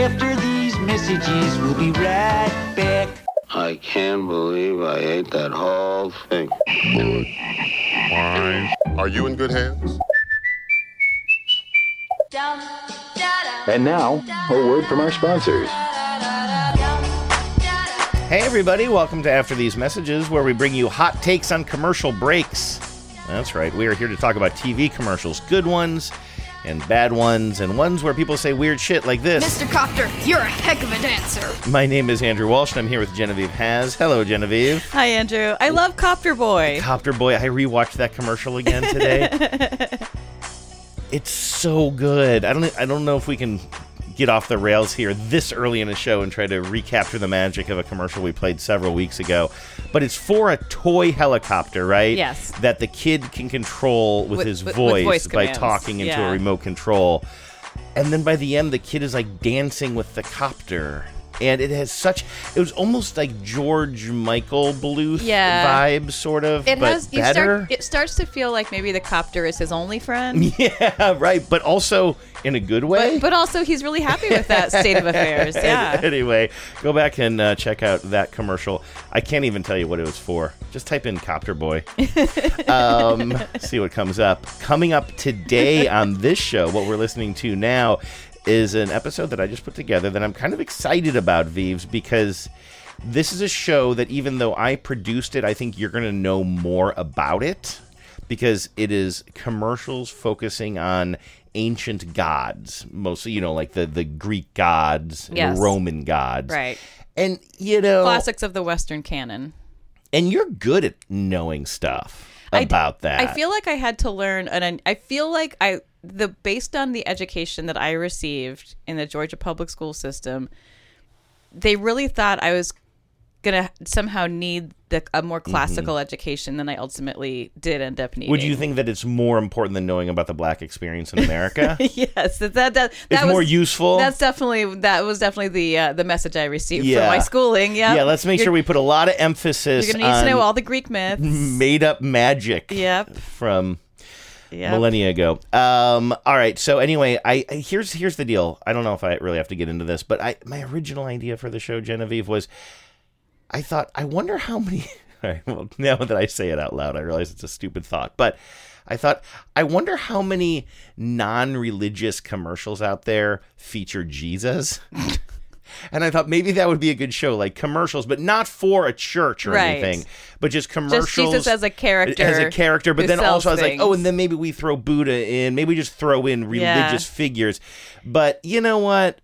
After these messages, we'll be right back. I can't believe I ate that whole thing. Are you in good hands? And now, a word from our sponsors. Hey, everybody, welcome to After These Messages, where we bring you hot takes on commercial breaks. That's right, we are here to talk about TV commercials, good ones and bad ones, and ones where people say weird shit like this. Mr. Copter, you're a heck of a dancer. My name is Andrew Walsh, and I'm here with Genevieve Has. Hello, Genevieve. Hi, Andrew. I love Copter Boy. Copter Boy, I rewatched that commercial again today. it's so good. I don't I don't know if we can get off the rails here this early in the show and try to recapture the magic of a commercial we played several weeks ago. But it's for a toy helicopter, right? Yes. That the kid can control with, With- his with- with voice, voice by commands. talking into a remote control. And then by the end, the kid is like dancing with the copter. And it has such, it was almost like George Michael Bluth Yeah. vibe, sort of. It but has. You better. start. It starts to feel like maybe the copter is his only friend. Yeah, right. But also in a good way. But, but also he's really happy with that state of affairs. Yeah. anyway, go back and uh, check out that commercial. I can't even tell you what it was for. Just type in Copter Boy. um, see what comes up. Coming up today on this show, what we're listening to now is an episode that I just put together that I'm kind of excited about, Vieves, because this is a show that even though I produced it, I think you're going to know more about it because it is commercials focusing on ancient gods, mostly, you know, like the, the Greek gods, Yes. the Roman gods. Right. And, you know, Classics of the Western canon. and you're good at knowing stuff I about that. I feel like I had to learn, and I feel like I the based on the education that I received in the Georgia public school system, they really thought I was gonna somehow need the, a more classical education than I ultimately did end up needing. Mm-hmm. Would you think that it's more important than knowing about the black experience in America? yes, that that that, it's that more useful. That's definitely that was definitely the uh, the message I received Yeah. from my schooling. Yeah, yeah, let's make You're- sure we put a lot of emphasis You're gonna need on to know all the Greek myths. made up magic Yep. from Yep. millennia ago. Um, all right. So anyway, I, here's here's the deal. I don't know if I really have to get into this, but I my original idea for the show, Genevieve, was I thought I wonder how many. Well, now that I say it out loud, I realize it's a stupid thought, but. I thought, I wonder how many non religious commercials out there feature Jesus. and I thought maybe that would be a good show, like commercials, but not for a church or Right. anything, but just commercials. Just Jesus as a character. As a character, but then also I was like, oh, and then maybe we throw Buddha in. Maybe we just throw in religious figures. But you know what?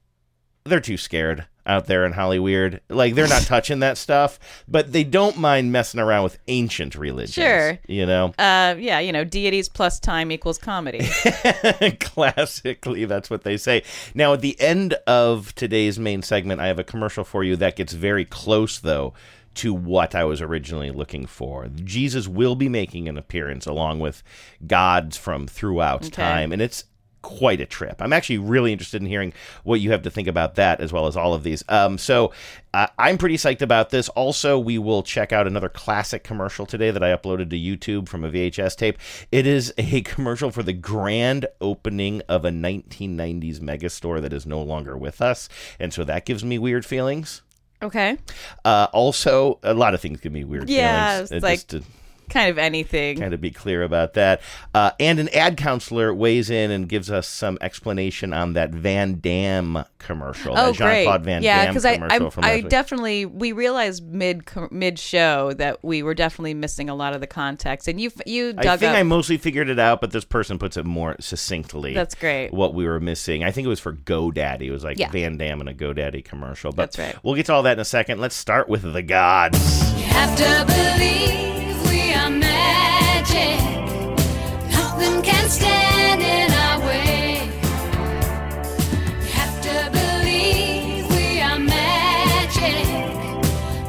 They're too scared out there in Hollywood. Like they're not touching that stuff, but they don't mind messing around with ancient religions. Sure. You know? Uh, yeah, you know, deities plus time equals comedy. Classically, that's what they say. Now, at the end of today's main segment, I have a commercial for you that gets very close, though, to what I was originally looking for. Jesus will be making an appearance along with gods from throughout Okay. time, and it's quite a trip. I'm actually really interested in hearing what you have to think about that as well as all of these. Um, so uh, I'm pretty psyched about this. Also, we will check out another classic commercial today that I uploaded to YouTube from a VHS tape. It is a commercial for the grand opening of a 1990s megastore that is no longer with us, and so that gives me weird feelings. Okay. Uh, also, a lot of things give me weird Yeah, feelings. it's uh, like- just Kind of anything. kind of be clear about that. Uh, and an ad counselor weighs in and gives us some explanation on that Van Damme commercial. Oh, that Jean great! Claude Van yeah, Damme because I, commercial I, from I definitely we realized mid mid show that we were definitely missing a lot of the context, and you you dug I think up. I mostly figured it out, but this person puts it more succinctly. That's great. What we were missing. I think it was for GoDaddy. It was like Yeah. Van Damme in a GoDaddy commercial. But That's right. We'll get to all that in a second. Let's start with the gods. Have to believe we are magic. Nothing can stand in our way. Have to believe we are magic.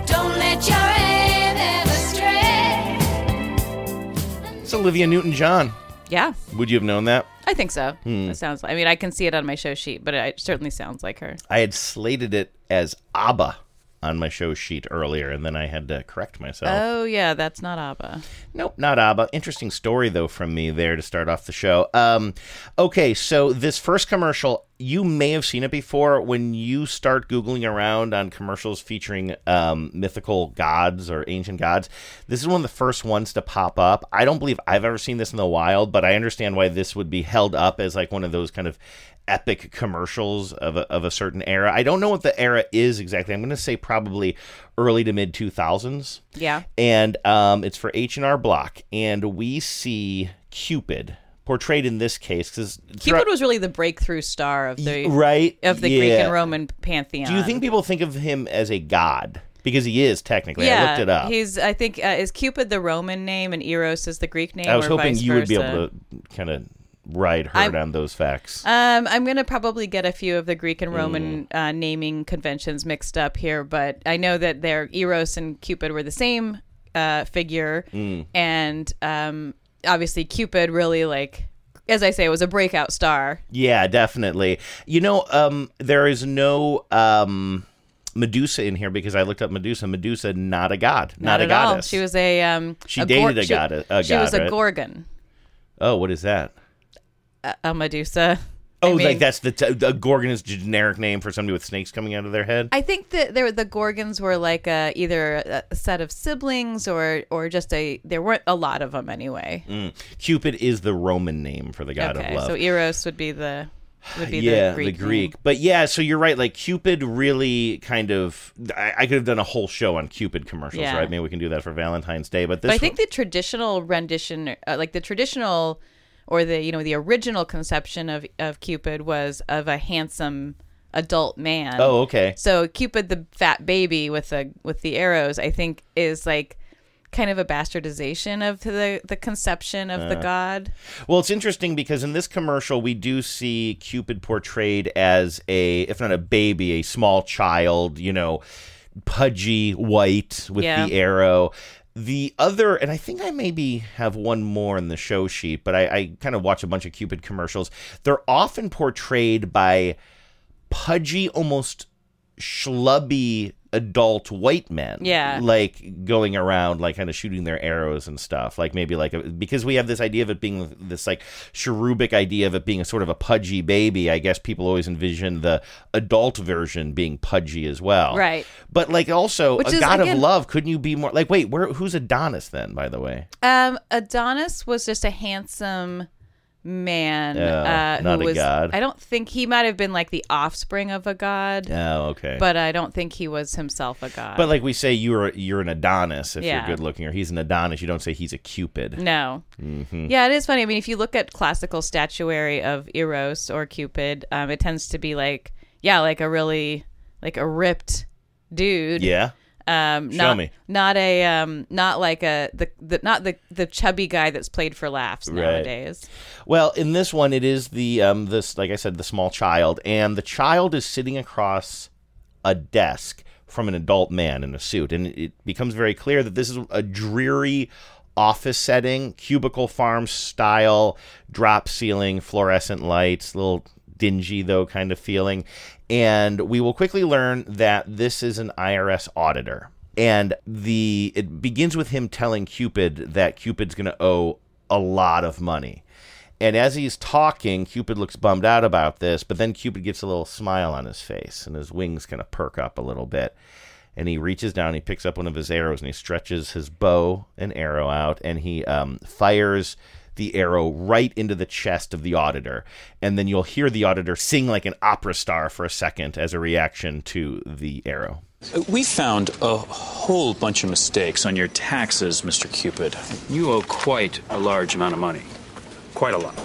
Don't let your aim ever stray. It's Olivia Newton-John. yeah, Would you have known that? I think so. Hmm. It sounds. I mean, I can see it on my show sheet, but it certainly sounds like her. I had slated it as ABBA on my show sheet earlier, and then I had to correct myself. Oh yeah, that's not ABBA. Nope, not ABBA. Interesting story though from me there to start off the show. Um, okay, so this first commercial, you may have seen it before when you start googling around on commercials featuring um, mythical gods or ancient gods. This is one of the first ones to pop up. I don't believe I've ever seen this in the wild, but I understand why this would be held up as like one of those kind of epic commercials of a, of a certain era. I don't know what the era is exactly. I'm going to say probably early to mid 2000s. Yeah. And um, it's for H&R Block and we see Cupid portrayed in this case cuz Cupid was really the breakthrough star of the right of the Greek and Roman pantheon. Do you think people think of him as a god? Because he is technically. Yeah, I looked it up. he's. I think uh, is Cupid the Roman name and Eros is the Greek name. I was hoping you would be able to kind of herd I'm- on those facts. Um, I'm gonna probably get a few of the Greek and Roman Mm. uh, naming conventions mixed up here, but I know that their Eros and Cupid were the same uh, figure, Mm. and um, obviously Cupid really like, as I say, was a breakout star. Yeah, definitely. You know, um, there is no um, Medusa in here because I looked up Medusa. Medusa, not a god, not, a at all. goddess. She was a um. She a dated a she- god- she was god, a right? gorgon, oh, what is that? A, a Medusa. Oh, I mean- like that's the t- a gorgon is a generic name for somebody with snakes coming out of their head. I think that there the Gorgons were like a, either a set of siblings or or just a there weren't a lot of them anyway. Mm. Cupid is the Roman name for the god okay, of love. so Eros would be the would be yeah, the Greek. Greek. name. But yeah, so you're right. Like Cupid really kind of. I, I could have done a whole show on Cupid commercials, Yeah. right? Maybe we can do that for Valentine's Day. But this, But I think the traditional rendition, uh, like the traditional or the you know the original conception of of Cupid was of a handsome adult man. Oh, okay. So Cupid, the fat baby with the with the arrows, I think is like kind of a bastardization of the the conception of the Uh. god. Well, it's interesting because in this commercial we do see Cupid portrayed as a, if not a baby, a small child. You know, pudgy white with Yeah. the arrow. The other, and I think I maybe have one more in the show sheet, but I, I kind of watch a bunch of Cupid commercials. They're often portrayed by pudgy, almost schlubby adult white men. Yeah. Like going around, like kind of shooting their arrows and stuff. Like maybe like, a, because we have this idea of it being this like cherubic idea of it being a sort of a pudgy baby. I guess people always envision the adult version being pudgy as well. Right. But like also, Which a is, god again- of love, couldn't you be more like, wait, where, who's Adonis then, by the way? Um, Adonis was just a handsome man. Uh, not who a was, god. I don't think he might have been like the offspring of a god, Oh, okay. but I don't think he was himself a god. But like we say, you're you're an Adonis if Yeah. you're good looking, or he's an Adonis. You don't say he's a Cupid. No. Mm-hmm. Yeah, it is funny. I mean, if you look at classical statuary of Eros or Cupid, um, it tends to be like, yeah, like a really like a ripped dude. Yeah. Um, Show not, me. Not a um, not like a the, the not the the chubby guy that's played for laughs Right. nowadays. Well, in this one, it is the um this like I said, the small child, and the child is sitting across a desk from an adult man in a suit, and it becomes very clear that this is a dreary office setting, cubicle farm style, drop ceiling, fluorescent lights, little dingy though kind of feeling. And we will quickly learn that this is an IRS auditor. And the it begins with him telling Cupid that Cupid's going to owe a lot of money. And as he's talking, Cupid looks bummed out about this, but then Cupid gets a little smile on his face and his wings kind of perk up a little bit. And he reaches down, he picks up one of his arrows, and he stretches his bow and arrow out, and he um, fires the arrow right into the chest of the auditor. And then you'll hear the auditor sing like an opera star for a second as a reaction to the arrow. We found a whole bunch of mistakes on your taxes, Mr. Cupid. You owe quite a large amount of money. Quite a lot.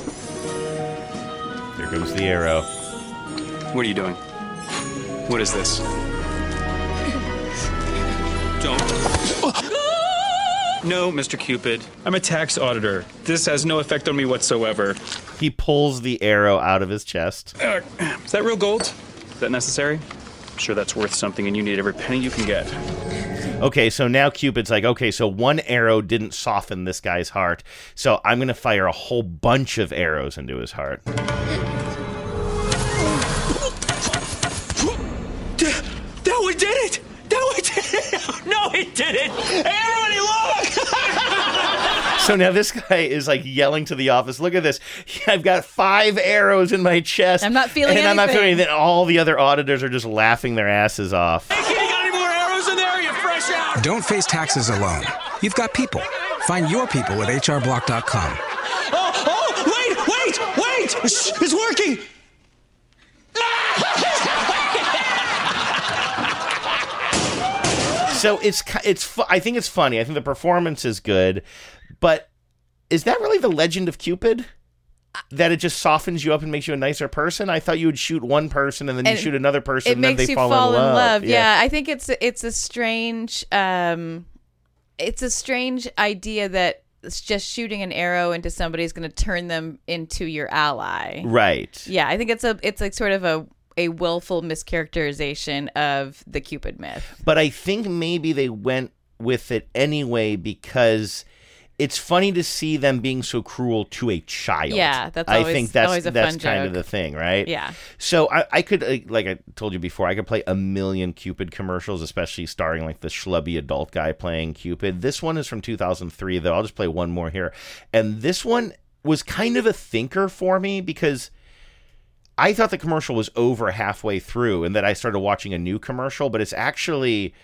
Here comes the arrow. What are you doing? What is this? Don't. Oh! No, Mr. Cupid. I'm a tax auditor. This has no effect on me whatsoever. He pulls the arrow out of his chest. Uh, is that real gold? Is that necessary? I'm sure that's worth something, and you need every penny you can get. Okay, so now Cupid's like, okay, so one arrow didn't soften this guy's heart, so I'm gonna fire a whole bunch of arrows into his heart. That one did it! That one did it! No, it didn't! Hey, everybody, look! So now this guy is like yelling to the office, "Look at this! I've got five arrows in my chest. I'm not feeling it. and I'm not feeling anything." anything." All the other auditors are just laughing their asses off. Hey, kid, you got any more arrows in there? You fresh out? Don't face taxes alone. You've got people. Find your people at HRBlock.com. Oh, oh, wait, wait, wait! It's, it's working! So it's it's I think it's funny. I think the performance is good, but is that really the legend of Cupid? That it just softens you up and makes you a nicer person. I thought you would shoot one person and then you shoot another person it and then makes they you fall, fall in love. Yeah. I think it's it's a strange um it's a strange idea that it's just shooting an arrow into somebody is going to turn them into your ally. Right. Yeah, I think it's a it's like sort of a a willful mischaracterization of the Cupid myth. but I think maybe they went with it anyway because it's funny to see them being so cruel to a child. Yeah, that's I think that's always that's kind of the thing, right? Yeah. So I, I could, uh, like I told you before, I could play a million Cupid commercials, especially starring like the schlubby adult guy playing Cupid. This one is from 2003, though. I'll just play one more here, and this one was kind of a thinker for me because. I thought the commercial was over halfway through and that I started watching a new commercial, but it's actually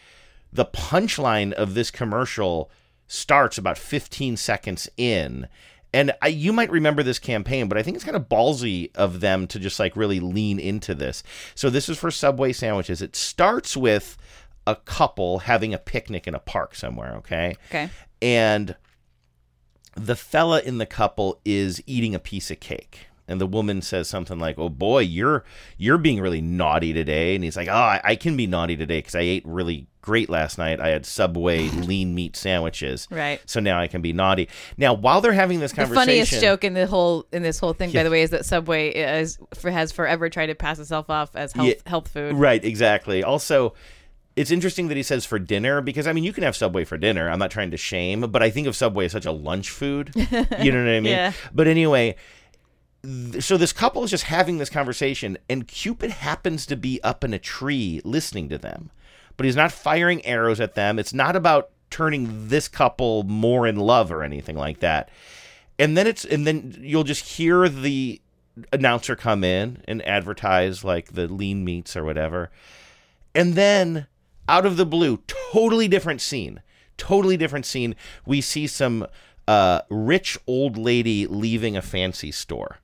the punchline of this commercial starts about 15 seconds in. And I, you might remember this campaign, but I think it's kind of ballsy of them to just like really lean into this. So this is for Subway sandwiches. It starts with a couple having a picnic in a park somewhere, okay? Okay. And the fella in the couple is eating a piece of cake and the woman says something like oh boy you're you're being really naughty today and he's like oh i, I can be naughty today because i ate really great last night i had subway lean meat sandwiches Right. so now i can be naughty now while they're having this The conversation funniest joke in the whole in this whole thing, Yeah. by the way, is that Subway is for, has forever tried to pass itself off as health Yeah, health food. Right, exactly. Also, it's interesting that he says for dinner because I mean you can have Subway for dinner. I'm not trying to shame, but I think of Subway as such a lunch food. You know what I mean? Yeah. But anyway, th- so this couple is just having this conversation, and Cupid happens to be up in a tree listening to them, but he's not firing arrows at them. It's not about turning this couple more in love or anything like that. And then it's and then you'll just hear the announcer come in and advertise like the lean meats or whatever. And then out of the blue, totally different scene. Totally different scene. We see some uh, rich old lady leaving a fancy store.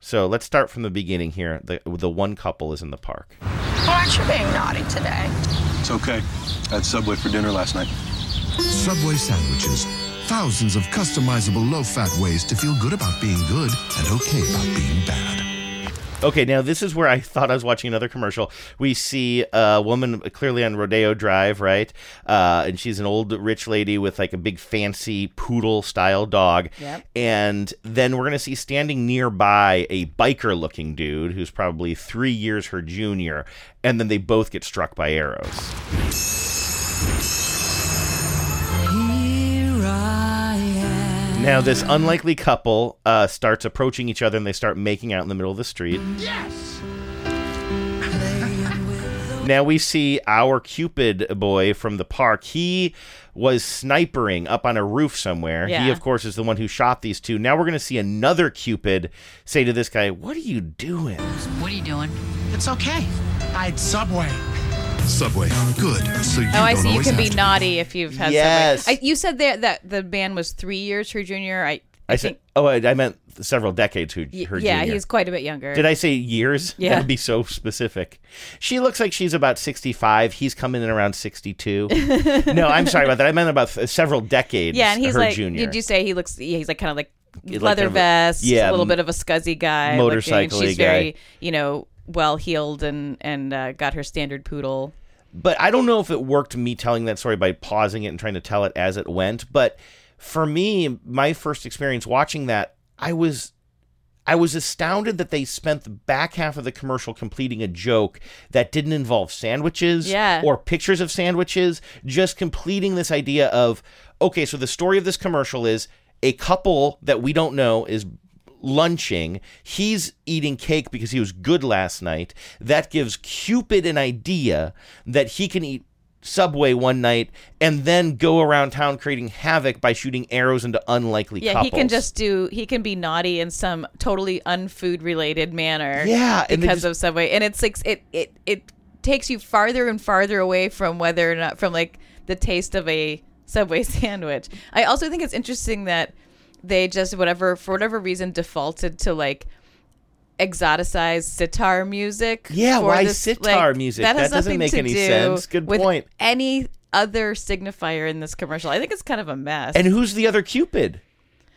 So let's start from the beginning here. The the one couple is in the park. Why aren't you being naughty today? It's okay. I had Subway for dinner last night. Subway sandwiches. Thousands of customizable low fat ways to feel good about being good and okay about being bad. Okay, now this is where I thought I was watching another commercial. We see a woman clearly on Rodeo Drive, right? Uh, and she's an old rich lady with like a big fancy poodle style dog. Yep. And then we're going to see standing nearby a biker looking dude who's probably three years her junior. And then they both get struck by arrows. Now, this unlikely couple uh, starts approaching each other and they start making out in the middle of the street. Yes! Now we see our Cupid boy from the park. He was snipering up on a roof somewhere. Yeah. He, of course, is the one who shot these two. Now we're going to see another Cupid say to this guy, What are you doing? What are you doing? It's okay. I had Subway. Subway, good. So you Oh, I see. You can be have to- naughty if you've had Yes. Subway. I, you said there that the man was three years her junior. I, I, said, Oh, I, I meant several decades who, y- her yeah, junior. he's quite a bit younger. Did I say years? Yeah. That'd be so specific. She looks like she's about 65. He's coming in around 62. no, I'm sorry about that. I meant about th- several decades. Yeah, and he's her like, junior. did you say he looks? Yeah, he's like kind of like Like leather kind of vest, yeah, a little bit of a scuzzy guy, looking, motorcycle-y She's guy. very, you know, well heeled and and uh, got her standard poodle. but I don't know if it worked me telling that story by pausing it and trying to tell it as it went. But for me, my first experience watching that, I was I was astounded that they spent the back half of the commercial completing a joke that didn't involve sandwiches Yeah. or pictures of sandwiches, just completing this idea of okay, so the story of this commercial is a couple that we don't know is lunching. He's eating cake because he was good last night. That gives Cupid an idea that he can eat subway one night and then go around town creating havoc by shooting arrows into unlikely Yeah, couples. he can just do. He can be naughty in some totally unfood related manner. Yeah, because just- of Subway, and it's like it it it takes you farther and farther away from whether or not from like the taste of a Subway sandwich. I also think it's interesting that they just whatever for whatever reason defaulted to like exoticized sitar music. Yeah, for why this, sitar like, music? That, has That doesn't make to any do sense. Good with point. Any other signifier in this commercial? I think it's kind of a mess. And who's the other Cupid?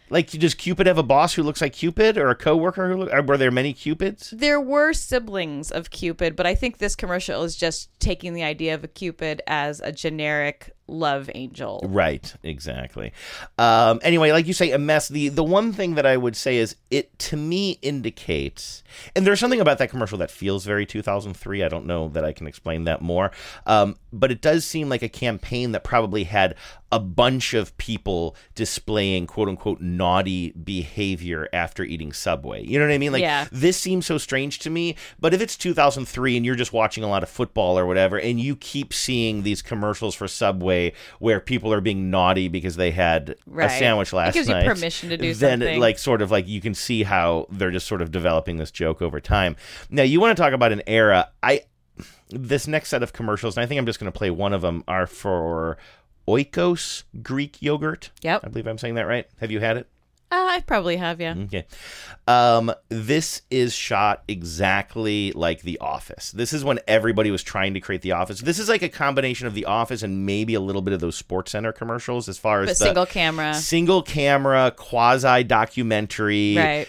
Like, does Cupid have a boss who looks like Cupid, or a coworker who look? Were there many Cupids? There were siblings of Cupid, but I think this commercial is just taking the idea of a Cupid as a generic love angel. Right, exactly. Um, anyway, like you say, a mess. The the one thing that I would say is it to me indicates, and there's something about that commercial that feels very 2003. I don't know that I can explain that more, um, but it does seem like a campaign that probably had a bunch of people displaying quote unquote naughty behavior after eating Subway. You know what I mean? Like Yeah. this seems so strange to me. But if it's 2003 and you're just watching a lot of football or whatever, and you keep seeing these commercials for Subway where people are being naughty because they had Right. a sandwich last gives you night, permission to do then something. like sort of like you can see how they're just sort of developing this joke over time. Now you want to talk about an era? I this next set of commercials, and I think I'm just going to play one of them, are for Oikos Greek yogurt. Yep. I believe I'm saying that right. Have you had it? Uh, I probably have, yeah. Okay. Um, this is shot exactly like The Office. This is when everybody was trying to create The Office. This is like a combination of The Office and maybe a little bit of those Sports Center commercials as far as But the single camera. single camera, quasi documentary, Right.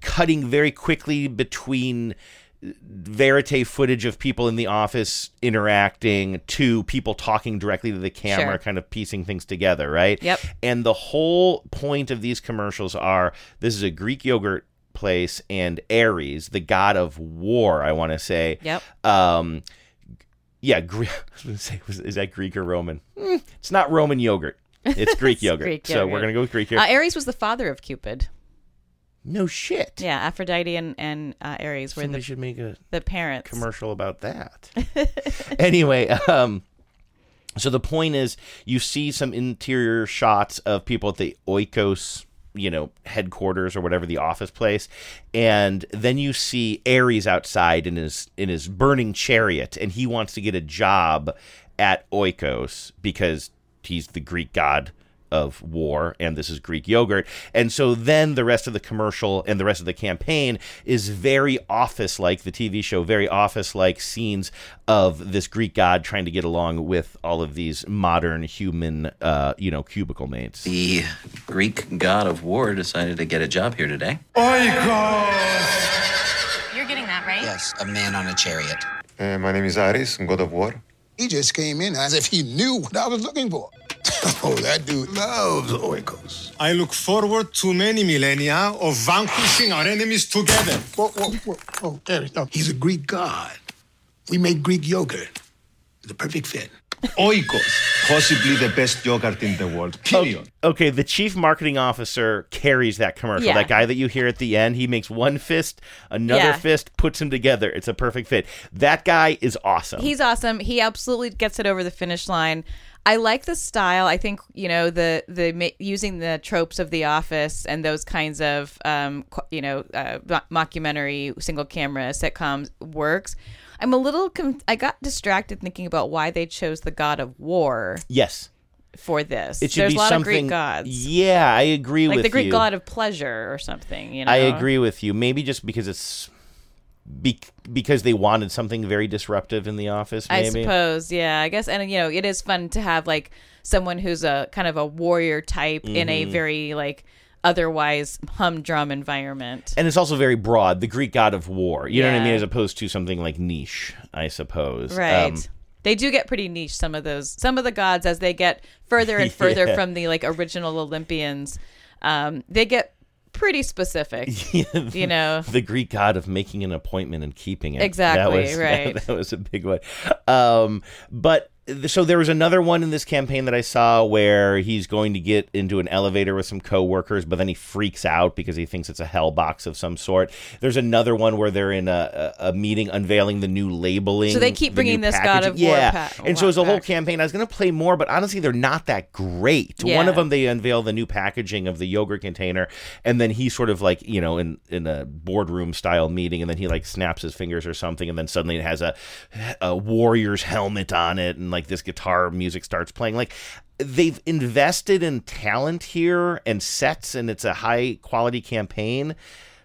cutting very quickly between verite footage of people in the office interacting to people talking directly to the camera Sure. kind of piecing things together right Yep. and the whole point of these commercials are this is a greek yogurt place and ares the god of war i want to say Yep. um yeah Gre- I was gonna say was, is that greek or roman Hmm, it's not roman yogurt it's greek It's yogurt Greek so we're gonna go with greek here Uh, Ares was the father of Cupid. No shit Yeah, Aphrodite and, and uh, Ares were Somebody the, should make a the parents. commercial about that. anyway, um, so the point is, you see some interior shots of people at the Oikos, you know, headquarters or whatever the office place, and then you see Ares outside in his in his burning chariot, and he wants to get a job at Oikos because he's the Greek god of war and this is Greek yogurt. And so then the rest of the commercial and the rest of the campaign is very office like the TV show, very office like scenes of this Greek god trying to get along with all of these modern human uh, you know, cubicle mates. The Greek god of war decided to get a job here today. You're getting that right? Yes, a man on a chariot. Uh, my name is Ares, I'm God of War. He just came in as if he knew what I was looking for. oh, that dude loves Oikos. I look forward to many millennia of vanquishing our enemies together. Whoa, whoa, whoa, whoa, Terry, no. He's a Greek god. We make Greek yogurt. The perfect fit. Oikos, possibly the best yogurt in the world. Oh, period. Okay, the chief marketing officer carries that commercial. Yeah. That guy that you hear at the end, he makes one fist, another Yeah. fist, puts them together. It's a perfect fit. That guy is awesome. He's awesome. He absolutely gets it over the finish line. I like the style. I think you know the the using the tropes of The Office and those kinds of um, you know uh, mockumentary single camera sitcoms works. I'm a little. Com- I got distracted thinking about why they chose the god of war yes. for this. It should There's be a lot something. of Greek gods, Yeah, I agree with you. like with the Greek you. god of pleasure or something. You know, I agree with you. Maybe just because it's be- because they wanted something very disruptive in the office. I Maybe. suppose, yeah. I guess, and you know, it is fun to have like someone who's a kind of a warrior type in a Mhm. very like otherwise humdrum environment. And it's also very broad, the Greek god of war. You know what I mean? As opposed to something like niche, I suppose. Right. Um, they do get pretty niche. Some of those, some of the gods, as they get further and further Yeah. from the like original Olympians, um, they get pretty specific. you know, the Greek god of making an appointment and keeping it. Exactly, That was, right. That, was a big one. Um, but so there was another one in this campaign that I saw where he's going to get into an elevator with some coworkers, but then he freaks out because he thinks it's a hell box of some sort. There's another one where they're in a, a, meeting unveiling the new labeling. So they keep the bringing this God of War yeah. pa- and so it's a whole campaign. I was going to play more, but honestly, they're not that great. Yeah. One of them they unveil the new packaging of the yogurt container, and then he sort of like you know in in a boardroom style meeting, and then he like snaps his fingers or something, and then suddenly it has a a warrior's helmet on it, and like this guitar music starts playing. Like they've invested in talent here and sets, and it's a high quality campaign.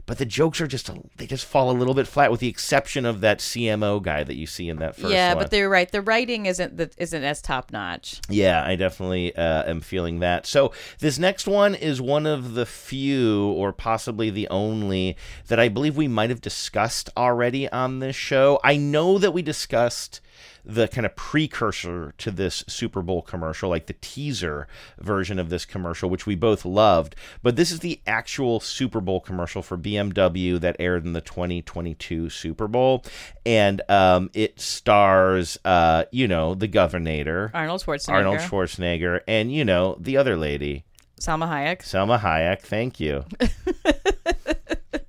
But the jokes are just they just fall a little bit flat, with the exception of that CMO guy that you see in that first yeah, one. but they're right. The writing isn't the, isn't as top notch. Yeah, I definitely uh, am feeling that. So this next one is one of the few, or possibly the only, that I believe we might have discussed already on this show. I know that we discussed the kind of precursor to this Super Bowl commercial, like the teaser version of this commercial, which we both loved. But this is the actual Super Bowl commercial for BMW that aired in the 2022 Super Bowl. And um, it stars, uh, you know, the governor, Arnold Schwarzenegger. Arnold Schwarzenegger, and, you know, the other lady, Salma Hayek. Salma Hayek. Thank you.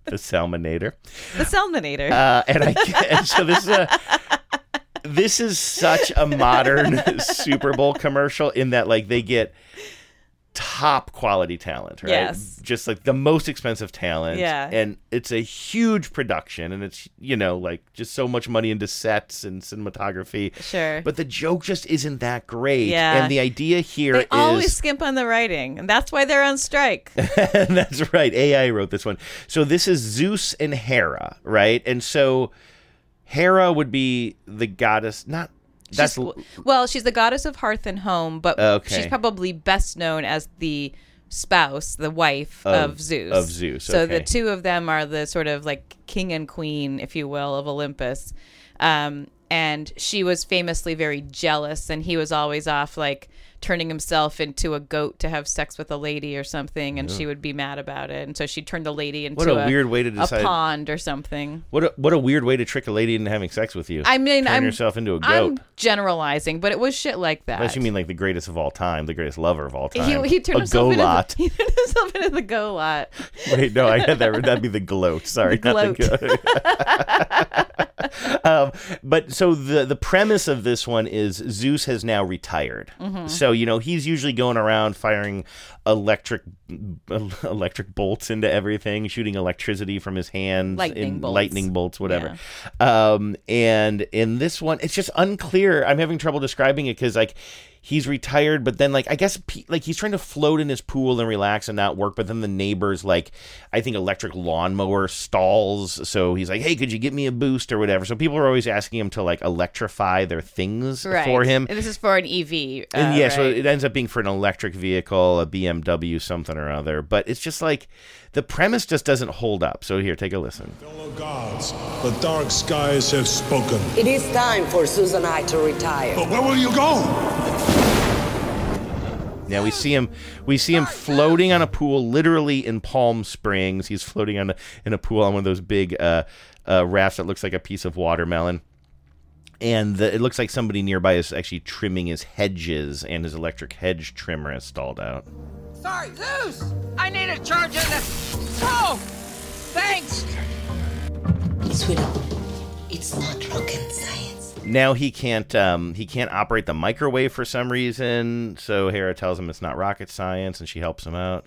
the Salmonator. The Salmonator. Uh, and I and so this is a this is such a modern Super Bowl commercial in that like they get top quality talent, right? Yes. Just like the most expensive talent. Yeah. And it's a huge production and it's you know, like just so much money into sets and cinematography. Sure. But the joke just isn't that great. Yeah. And the idea here They is always skimp on the writing, and that's why they're on strike. That's right. AI wrote this one. So this is Zeus and Hera, right? And so Hera would be the goddess, not that's She's- well, she's the goddess of hearth and home, but Okay. she's probably best known as the spouse, the wife Of- of, Zeus. of Zeus, So okay. the two of them are the sort of like king and queen, if you will, of Olympus. Um, and she was famously very jealous, and he was always off like turning himself into a goat to have sex with a lady or something, and Yeah. she would be mad about it. And so she turned the lady into What a weird way to decide- a pond or something. what a, what a weird way to trick a lady into having sex with you. I mean, Turn I'm yourself into a I'm generalizing, but it was shit like that. Unless you mean like the greatest of all time, the greatest lover of all time. He, he turned a himself into the, he turned himself into the go lot. Wait, no, I had that. That'd be the gloat. Sorry, The goat. um, but so the the premise of this one is Zeus has now retired. Mhm. So you know he's usually going around firing electric electric bolts into everything, shooting electricity from his hands, Lightning in bolts. lightning bolts, whatever. Um, and in this one, it's just unclear. I'm having trouble describing it because like he's retired, but then like I guess like he's trying to float in his pool and relax and not work, but then the neighbors like I think electric lawnmower stalls, so he's like, hey, could you get me a boost or whatever? So people are always asking him to like electrify their things Right. for him. And this is for an EV. Uh, And yeah, so it ends up being for an electric vehicle, a BMW, something or other. But it's just like the premise just doesn't hold up. So here, take a listen. Fellow Gods, the dark skies have spoken. It is time for Susan and I to retire. But where will you go? Now we see him, we see him floating on a pool, literally in Palm Springs. He's floating on a, in a pool on one of those big uh, uh, rafts that looks like a piece of watermelon. And the, it looks like somebody nearby is actually trimming his hedges, and his electric hedge trimmer has stalled out. Sorry, Zeus! I need a charge in the. Oh! Thanks! Sweetie, it's not rocket science. now he can't um, he can't operate the microwave for some reason. So Hera tells him it's not rocket science, and she helps him out.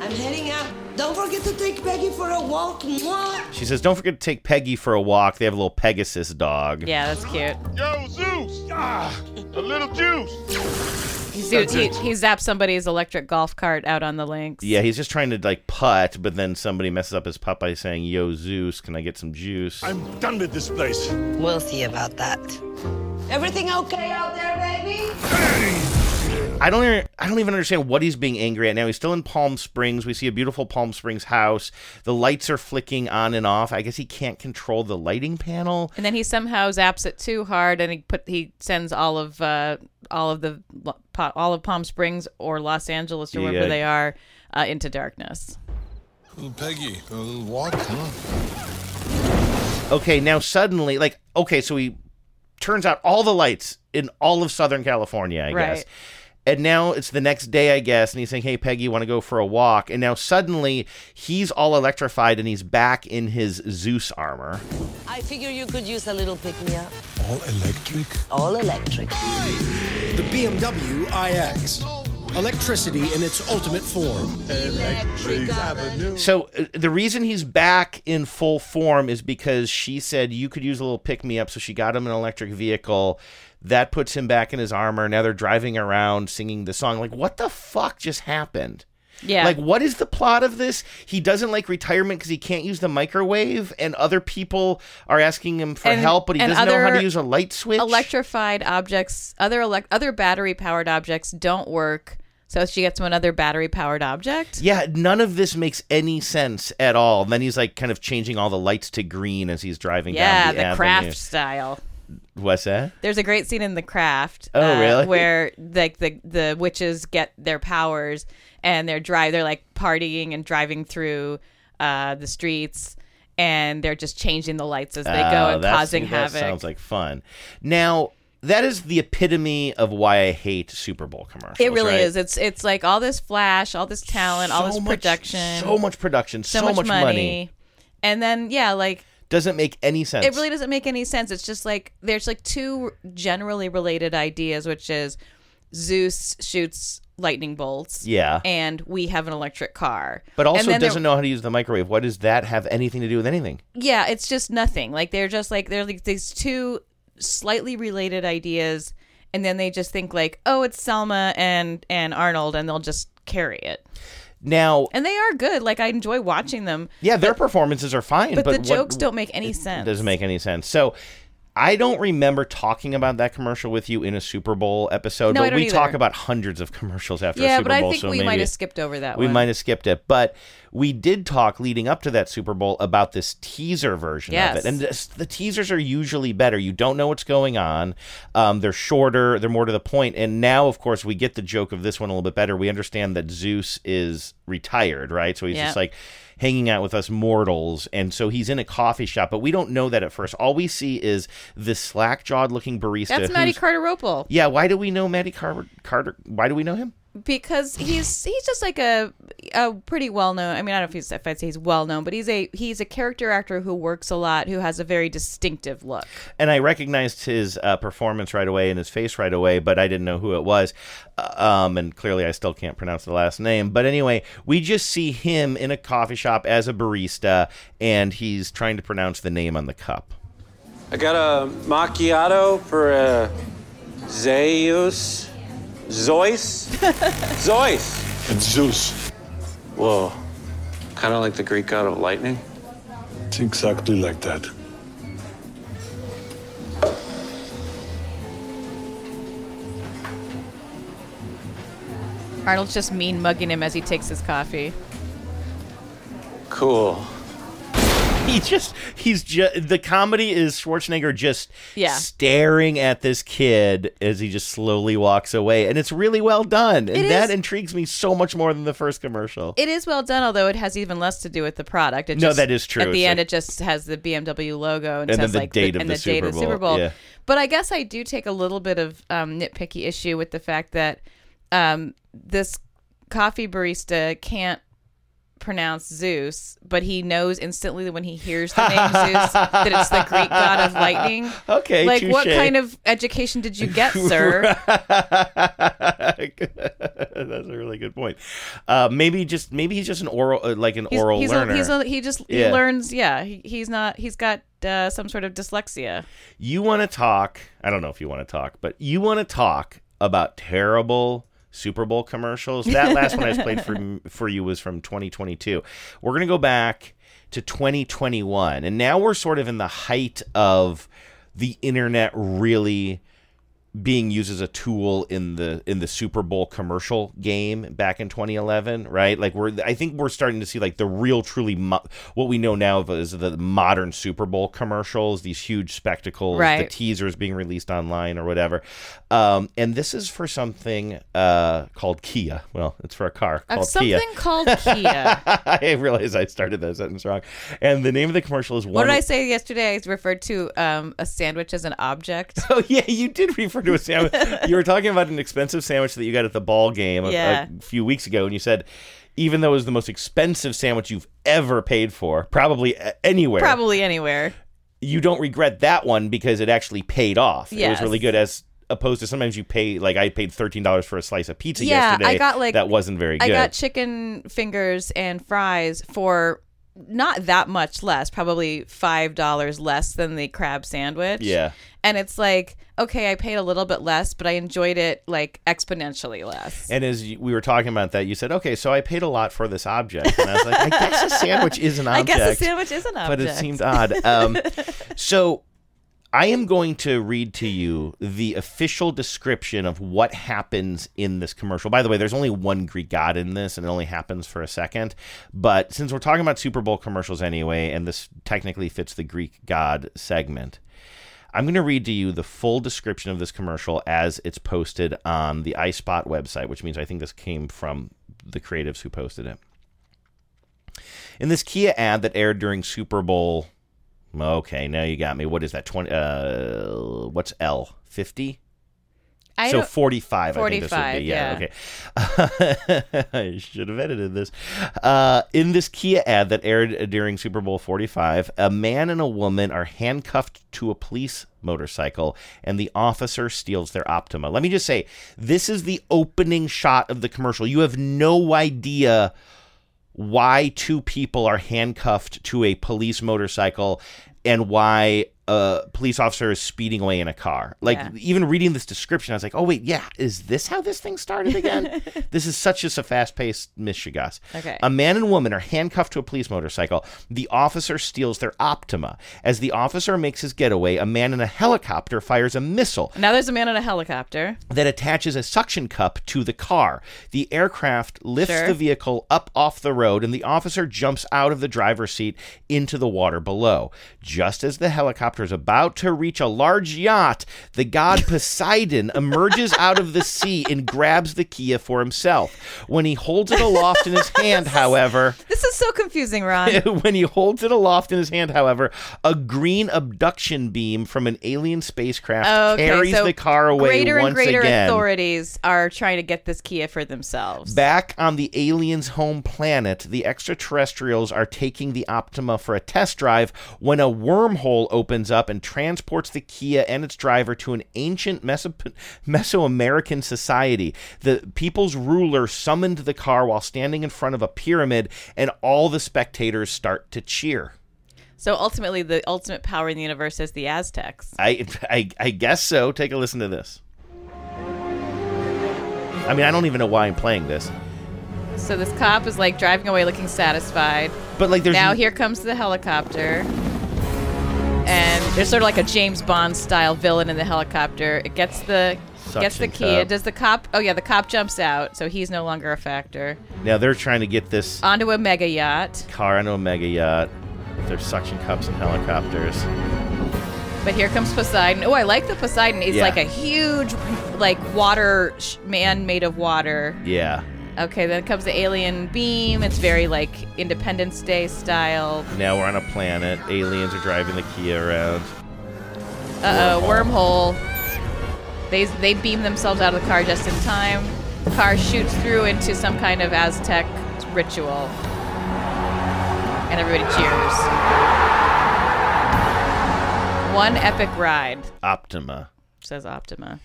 I'm heading out. Don't forget to take Peggy for a walk. Mwah. She says, "Don't forget to take Peggy for a walk. They have a little Pegasus dog." Yeah, that's cute. Yo, Zeus! Ah, a little juice. He, he, he zaps somebody's electric golf cart out on the links. Yeah, he's just trying to like putt, but then somebody messes up his putt by saying, "Yo, Zeus, can I get some juice?" I'm done with this place. We'll see about that. Everything okay out there, baby? I don't even, I don't even understand what he's being angry at now. He's still in Palm Springs. We see a beautiful Palm Springs house. The lights are flicking on and off. I guess he can't control the lighting panel. And then he somehow zaps it too hard, and he put he sends all of uh, all of the all of Palm Springs or Los Angeles or wherever Yeah. they are uh, into darkness. Little Peggy, a little walk, huh? Okay, now suddenly, like, okay, so he turns out all the lights in all of Southern California, I guess. Right. And now it's the next day, I guess, and he's saying, "Hey, Peggy, you want to go for a walk?" And now suddenly he's all electrified and he's back in his Zeus armor. I figure you could use a little pick me up. All electric? All electric. The BMW iX. Electricity in its ultimate form. Electric Avenue. So uh, the reason he's back in full form is because she said you could use a little pick me up, so she got him an electric vehicle. That puts him back in his armor. Now they're driving around singing the song. Like, what the fuck just happened? Yeah. Like, what is the plot of this? He doesn't like retirement because he can't use the microwave, and other people are asking him for And- help, but he doesn't know how to use a light switch. Electrified objects, other elect, other battery powered objects don't work. So she gets him another battery powered object. Yeah, none of this makes any sense at all. And then he's like kind of changing all the lights to green as he's driving Yeah, down the, the avenue. craft style. What's that? There's a great scene in The Craft. uh, Oh, really? Where like the the witches get their powers and they're drive they're like partying and driving through uh, the streets and they're just changing the lights as they go Oh, and causing that havoc. sounds like fun. Now, that is the epitome of why I hate Super Bowl commercials. it really right? is. It's it's like all this flash, all this talent, all this much- production, so much production, so, so, much, money. and then yeah, like Doesn't make any sense. It really doesn't make any sense. It's just like there's like two generally related ideas, which is Zeus shoots lightning bolts. Yeah. And we have an electric car. But also doesn't know how to use the microwave. What does that have anything to do with anything? Yeah, it's just nothing. Like they're just like they're like these two slightly related ideas and then they just think like, "Oh, it's Salma and and Arnold," and they'll just carry it. Now, And they are good. Like I enjoy watching them. yeah, their performances are fine, but but, the what- jokes don't make any sense. Doesn't make any sense. So. I don't remember talking about that commercial with you in a Super Bowl episode, No, but we talk about hundreds of commercials after a Yeah, Super but I think so we might have skipped over that We one. might have skipped it, but we did talk leading up to that Super Bowl about this teaser version of it, and this, the teasers are usually better. You don't know what's going on. Um, they're shorter. They're more to the point. And now, of course, we get the joke of this one a little bit better. We understand that Zeus is retired, right? So he's Yeah. just like hanging out with us mortals. And so he's in a coffee shop, but we don't know that at first. All we see is this slack jawed looking barista. That's who's- Carter Ropel. Yeah, why do we know Matty Carter? Carter? Why do we know him? Because he's he's just like a a pretty well known. I mean, I don't know if he's if I'd say he's well known, but he's a he's a character actor who works a lot, who has a very distinctive look. And I recognized his uh, performance right away and his face right away, but I didn't know who it was. Uh, um, and clearly, I still can't pronounce the last name. But anyway, we just see him in a coffee shop as a barista, and he's trying to pronounce the name on the cup. I got a macchiato for a Zeus. Zeus? Zeus! It's Zeus. Whoa. Kind of like the Greek god of lightning? It's exactly like that. Arnold's just mean mugging him as he takes his coffee. Cool. He just, he's just, the comedy is Schwarzenegger just Yeah. staring at this kid as he just slowly walks away. And it's really well done. And It that is- intrigues me so much more than the first commercial. It is well done, although it has even less to do with the product. It No, just, that is true. At the It's end, like- it just has the BMW logo and, And says the like date of and the the, date Super of the Super Bowl, Bowl. yeah. But I guess I do take a little bit of um, nitpicky issue with the fact that um, this coffee barista can't pronounce Zeus, but he knows instantly that when he hears the name Zeus that it's the Greek god of lightning. Okay, like what kind of education did you get, sir? That's a really good point. Uh, maybe just maybe he's just an oral uh, like an He's, oral he's learner. A, he's a, he just Yeah. he learns. Yeah, he, he's not. He's got uh, some sort of dyslexia. you want to talk? I don't know if you want to talk, but you want to talk about terrible Super Bowl commercials. That last one I just played for for you was from 2022. We're gonna go back to 2021, and now we're sort of in the height of the internet really being used as a tool in the in the Super Bowl commercial game back in 2011, right? Like we're I think we're starting to see like the real truly mo- what we know now of as the modern Super Bowl commercials, these huge spectacles, the teasers being released online or whatever. Um, and this is for something uh, called Kia. Well, it's for a car Of called something Kia. called Kia. I realize I started that sentence wrong. And the name of the commercial is one What did I say yesterday? I referred to um, a sandwich as an object. Oh yeah, you did refer to a sandwich. you were talking about an expensive sandwich that you got at the ball game a, Yeah. a few weeks ago, and you said even though it was the most expensive sandwich you've ever paid for, probably anywhere, Probably anywhere. you don't regret that one because it actually paid off. It was really good as opposed to sometimes you pay like I paid thirteen dollars for a slice of pizza yeah, yesterday. I got like that wasn't very good. I got chicken fingers and fries for not that much less, probably five dollars less than the crab sandwich. Yeah. and it's like okay, I paid a little bit less, but I enjoyed it like exponentially less. And as you, we were talking about that, you said, "Okay, so I paid a lot for this object," and I was like, "I guess a sandwich is an object. I object." guess a sandwich is an object, but it seemed odd. Um, so I am going to read to you the official description of what happens in this commercial. By the way, there's only one Greek god in this, and it only happens for a second. But since we're talking about Super Bowl commercials anyway, and this technically fits the Greek god segment. I'm going to read to you the full description of this commercial as it's posted on the iSpot website, which means I think this came from the creatives who posted it. In this Kia ad that aired during Super Bowl, okay, now you got me. What is that? Twenty? Uh, what's L? Fifty? I so don't- 45, I think this would 45, be. Yeah, yeah. okay. I should have edited this. Uh, in this Kia ad that aired during Super Bowl 45, a man and a woman are handcuffed to a police motorcycle and the officer steals their Optima. Let me just say, this is the opening shot of the commercial. You have no idea why two people are handcuffed to a police motorcycle and why a police officer is speeding away in a car. Like Yeah. even reading this description, I was like, "Oh wait, yeah, is this how this thing started again?" this is such just a fast-paced mishigas. Okay. A man and woman are handcuffed to a police motorcycle. The officer steals their Optima. As the officer makes his getaway, a man in a helicopter fires a missile Now there's a man in a helicopter. that attaches a suction cup to the car. The aircraft lifts Sure. the vehicle up off the road, and the officer jumps out of the driver's seat into the water below. Just as the helicopter is about to reach a large yacht, the god Poseidon emerges out of the sea and grabs the Kia for himself. When he holds it aloft in his hand, however, This is so confusing, Ron. when he holds it aloft in his hand, however, a green abduction beam from an alien spacecraft Okay, carries so the car away greater once and greater again. authorities are trying to get this Kia for themselves. Back on the aliens' home planet, the extraterrestrials are taking the Optima for a test drive when a wormhole opens up and transports the Kia and its driver to an ancient Meso- Mesoamerican society. The people's ruler summoned the car while standing in front of a pyramid, and all the spectators start to cheer. So ultimately, the ultimate power in the universe is the Aztecs. I, I, I guess so. Take a listen to this. I mean, I don't even know why I'm playing this, So this cop is like driving away, looking satisfied. but like, there's now here comes the helicopter, and there's sort of like a James Bond style villain in the helicopter. It gets the gets the key. Cup. Does the cop? Oh yeah, the cop jumps out, so he's no longer a factor. now they're trying to get this Onto a mega yacht, car into a mega yacht. There's suction cups and helicopters. but here comes Poseidon. Oh, I like the Poseidon. He's Yeah. like a huge, like water sh- man made of water. Yeah. Okay, then comes the alien beam. It's very like Independence Day style. Now we're on a planet. Aliens are driving the Kia around. Uh oh, wormhole. They they beam themselves out of the car just in time. The car shoots through into some kind of Aztec ritual, and everybody cheers. One epic ride, Optima. says Optima.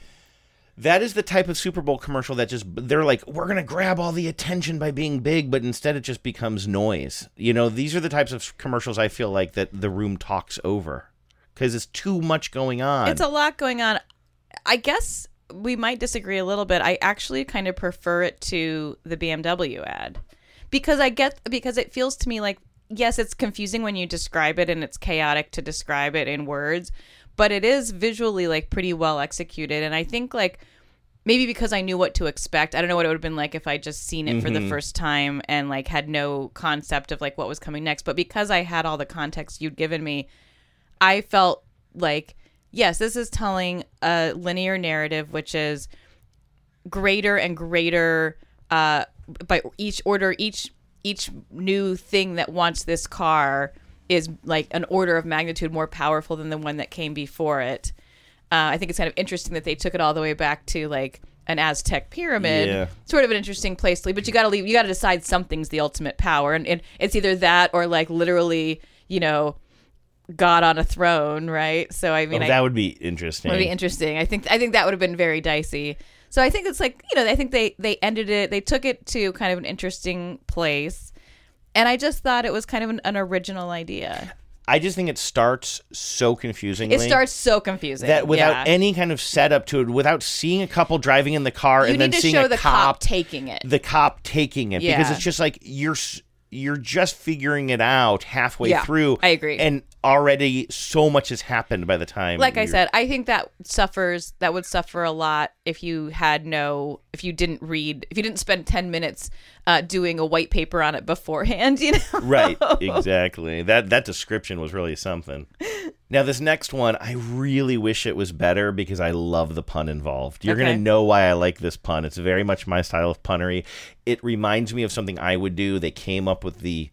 That is the type of Super Bowl commercial that just they're like, we're gonna grab all the attention by being big, but instead it just becomes noise. You know, these are the types of commercials I feel like that the room talks over because it's too much going on. It's a lot going on. I guess we might disagree a little bit. I actually kind of prefer it to the BMW ad because I get because it feels to me like yes, it's confusing when you describe it and it's chaotic to describe it in words, but it is visually like pretty well executed, and I think like maybe because I knew what to expect. I don't know what it would have been like if I just seen it for the Mhm. first time and like had no concept of like what was coming next. But because I had all the context you'd given me, I felt like yes, this is telling a linear narrative, which is greater and greater uh, by each order, each each new thing that wants this car is like an order of magnitude more powerful than the one that came before it. Uh, I think it's kind of interesting that they took it all the way back to like an Aztec pyramid. Yeah. Sort of an interesting place to leave, but you got to leave. You got to decide something's the ultimate power, and, and it's either that or like literally, you know, God on a throne, right? So I mean, Oh, I, that would be interesting. would be interesting. I think I think that would have been very dicey. So I think it's like you know I think they they ended it. They took it to kind of an interesting place, and I just thought it was kind of an, an original idea. I just think it starts so confusingly. It starts so confusing that without yeah. any kind of setup to it, without seeing a couple driving in the car You and then seeing a the cop, cop taking it. the cop taking it because it's just like you're you're just figuring it out halfway Yeah, through. I agree. and already so much has happened by the time. like I said, I think that suffers. That would suffer a lot if you had no, if you didn't read, if you didn't spend ten minutes uh, doing a white paper on it beforehand. You know, right exactly that that description was really something now this next one i really wish it was better because i love the pun involved you're Okay. gonna know why i like this pun it's very much my style of punnery it reminds me of something i would do they came up with the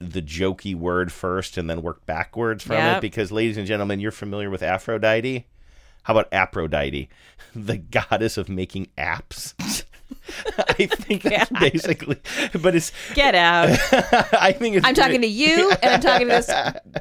the jokey word first and then work backwards from Yep. it because ladies and gentlemen you're familiar with aphrodite how about Approdite the goddess of making apps I think that's basically, but it's get out. I think it's. I'm talking to you, and I'm talking to this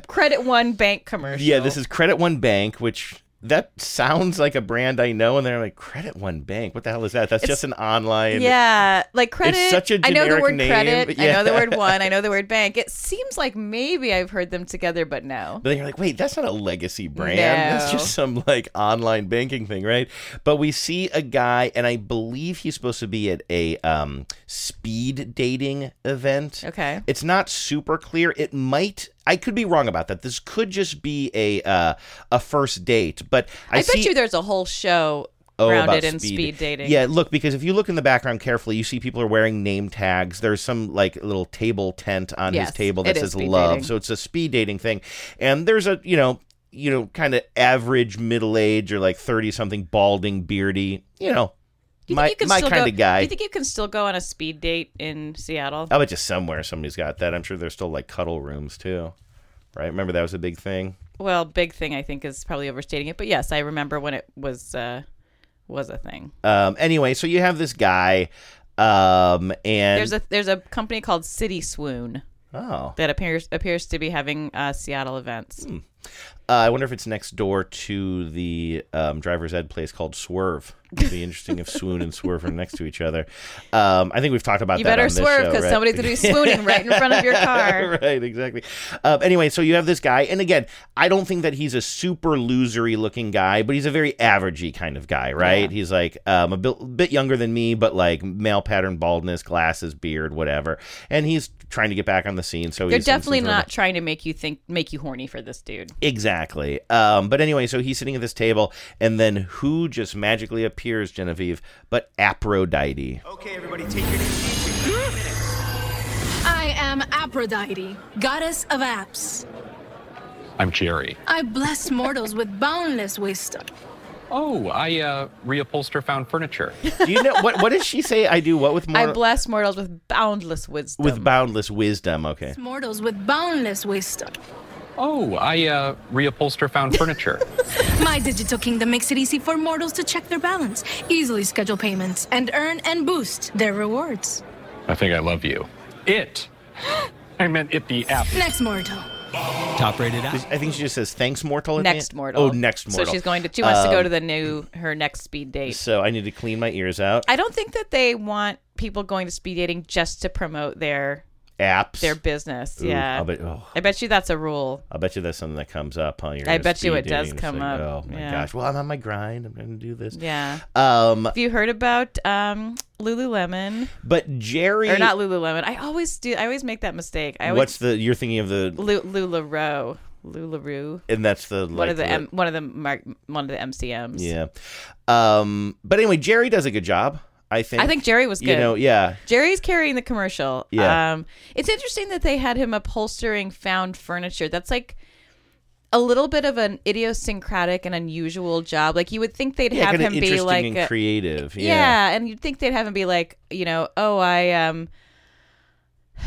Credit One bank commercial. Yeah, this is Credit One Bank, which that sounds like a brand I know, and they're like Credit One Bank. What the hell is that? That's It's- just an online. Yeah, like credit. It's such a I know the word name, credit. I know the word one. I know the word bank. It seems like maybe I've heard them together, but no. But then you're like, wait, that's not a legacy brand. That's just some like online banking thing, right? But we see a guy, and I believe he's supposed to be at a um, speed dating event. Okay. It's not super clear. It might. I could be wrong about that. This could just be a uh, a first date, but I, I, see, bet you there's a whole show Oh, grounded in speed dating. Yeah, look, because if you look in the background carefully, you see people are wearing name tags. There's some like little table tent on Yes, his table that says love. dating. So it's a speed dating thing. And there's a, you know, you know, kind of average middle age or like 30 something balding, beardy, you know, you my think you can my still kind go- of guy. Do you think you can still go on a speed date in Seattle? I bet you somewhere somebody's got that. I'm sure there's still like cuddle rooms too. Right? Remember that was a big thing? Well, big thing I think is probably overstating it, but yes, I remember when it was uh, was a thing. Um anyway, so you have this guy um and There's a there's a company called City Swoon. Oh. That appears appears to be having uh, Seattle events. Uh, I wonder if it's next door to the um, driver's ed place called Swerve. It'd be interesting if Swoon and Swerve are next to each other. Um, I think we've talked about You that. better on swerve, because right? somebody's gonna be swooning right in front of your car. right, exactly. Um, anyway, so you have this guy, and again, I don't think that he's a super losery looking guy, but he's a very averagey kind of guy, right? He's like um, a bit, bit younger than me, but like male pattern baldness, glasses, beard, whatever, and he's trying to get back on the scene. So They're he's definitely sort of not trying to make you think make you horny for this dude. Exactly. Um, but anyway, so he's sitting at this table, and then who just magically appears, Genevieve, but Aphrodite. Okay, everybody, take your seats. I am Aphrodite, goddess of apps. I'm Jerry. I bless mortals with boundless wisdom. Oh, I uh, reupholster found furniture. Do you know what? What does she say? I do what with I bless mortals with boundless wisdom. with boundless wisdom. Okay. Mortals with boundless wisdom. Oh, I uh, reupholster found furniture. My digital kingdom makes it easy for mortals to check their balance, easily schedule payments, and earn and boost their rewards. I think I love you. It. I meant it, the app. Next mortal. Top rated app. I think she just says thanks mortal. at the next end? mortal. Oh, next mortal. So she's going to. She wants to go Um, to the new her next speed date. So I need to clean my ears out. I don't think that they want people going to speed dating just to promote their Apps. their business. Ooh, yeah, I'll bet- oh. I bet you that's a rule. I bet you that's something that comes up, huh? You're I bet you it does come like, up. Oh my Yeah. gosh! Well, I'm on my grind. I'm going to do this. Yeah. Um, Have you heard about um, Lululemon? but Jerry Or not Lululemon. I always do. I always make that mistake. I always What's the? You're thinking of the Lu- Lularoe. Lularoo. and that's the one of the, the- M, one of the mar- one of the MLMs. yeah. Um, but anyway, Jerry does a good job. I think. I think Jerry was You good. know, yeah. Jerry's carrying the commercial. Yeah. Um, it's interesting that they had him upholstering found furniture. That's like a little bit of an idiosyncratic and unusual job. Like you would think they'd Yeah, have him be like a- creative. Yeah. Yeah. and you'd think they'd have him be like, you know, oh, I um,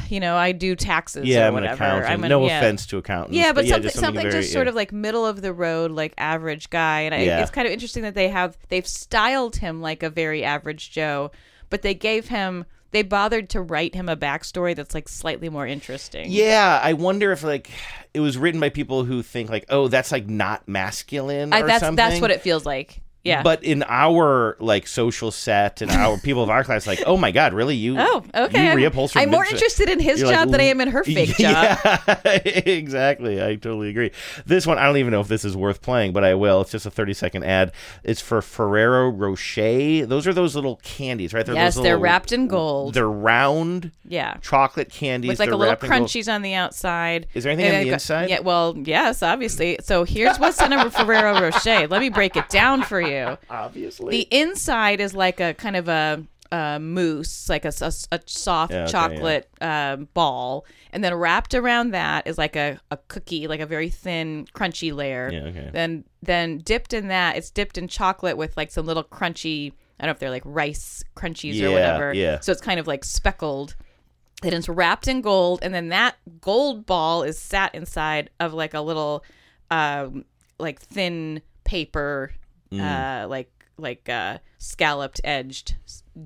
you know, I do taxes Yeah, or I'm an whatever. accountant. I'm an- No yeah. offense to accountants, Yeah, but but, yeah, something just something something very- just sort of like middle of the road, like average guy. And I, it's kind of interesting that they have they've styled him like a very average Joe, but they gave him they bothered to write him a backstory that's like slightly more interesting. Yeah, I wonder if like it was written by people who think like, oh, that's like not masculine I, or that's something. that's what it feels like. Yeah. But in our like social set and our people of our class, like, oh my god, really? You? Oh, okay. You I'm- reupholstered I'm more interested in his You're like, job than I am in her fake job. Yeah, exactly. I totally agree. This one, I don't even know if this is worth playing, but I will. It's just a 30 second ad. It's for Ferrero Rocher. Those are those little candies, right? They're yes, they're little- wrapped in gold. They're round. Yeah. Chocolate candies. with like a little wrapped in gold. crunchies on the outside. Is there anything And on the got- inside? Yeah, well, yes, obviously. So here's what's in a Ferrero Rocher. Let me break it down for you. Obviously. The inside is like a kind of a, a mousse, like a soft Yeah, okay, chocolate um, ball, and then wrapped around that is like a, a cookie, like a very thin, crunchy layer. Yeah, okay. Then then dipped in that, it's dipped in chocolate with like some little crunchy. I don't know if they're like rice crunchies Yeah, or whatever. yeah. So it's kind of like speckled. Then it's wrapped in gold, and then that gold ball is sat inside of like a little, um, like thin paper, Mm. uh, like like uh, scalloped edged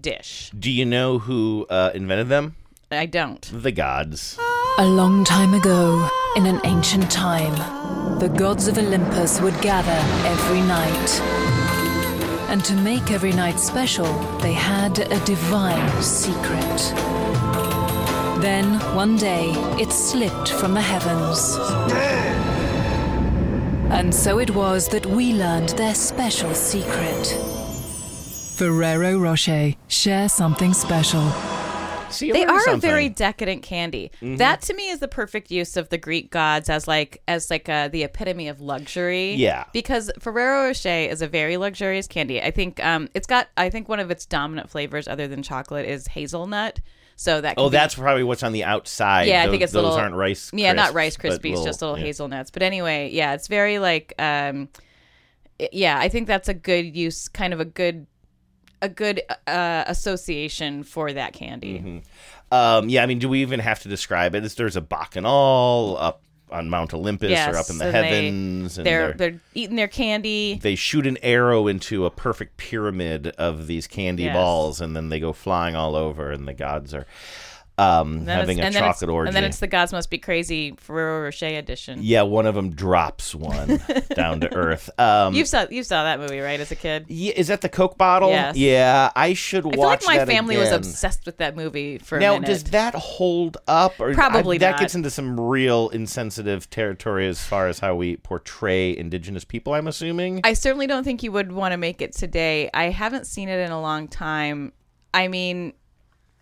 dish. Do you know who uh, invented them? I don't. The gods. A long time ago, in an ancient time, the gods of Olympus would gather every night. And to make every night special, they had a divine secret. Then, one day, it slipped from the heavens. And so it was that we learned their special secret. Ferrero Rocher, share something special. See, They learned are a very decadent candy. Mhm. That to me is the perfect use of the Greek gods as like as like uh, the epitome of luxury. Yeah. Because Ferrero Rocher is a very luxurious candy. I think um, it's got I think one of its dominant flavors other than chocolate is hazelnut. So that Oh, be- that's probably what's on the outside. yeah, I think it's those little. aren't rice. Yeah, not Rice Krispies, just little yeah. hazelnuts. But anyway, yeah, it's very like, um, yeah, I think that's a good use, kind of a good, a good uh, association for that candy. Mm-hmm. Um, yeah, I mean, do we even have to describe it? there's a bacchanal up on Mount Olympus Yes, or up in the and they- heavens, and they're, they're, they're eating their candy. they shoot an arrow into a perfect pyramid of these candy Yes. balls, and then they go flying all over, and the gods are um, having a and then it's- chocolate orgy. And then it's the Gods Must Be Crazy Ferrero Rocher edition. yeah, one of them drops one down to earth. Um, you saw you saw that movie right as a kid. yeah, is that the Coke bottle? Yes. Yeah, I should I watch feel like my family was obsessed with that movie for now, a minute. does that hold up? Or Probably I, that not. gets into some real insensitive territory as far as how we portray Indigenous people. I'm assuming. I certainly don't think you would want to make it today. I haven't seen it in a long time. I mean,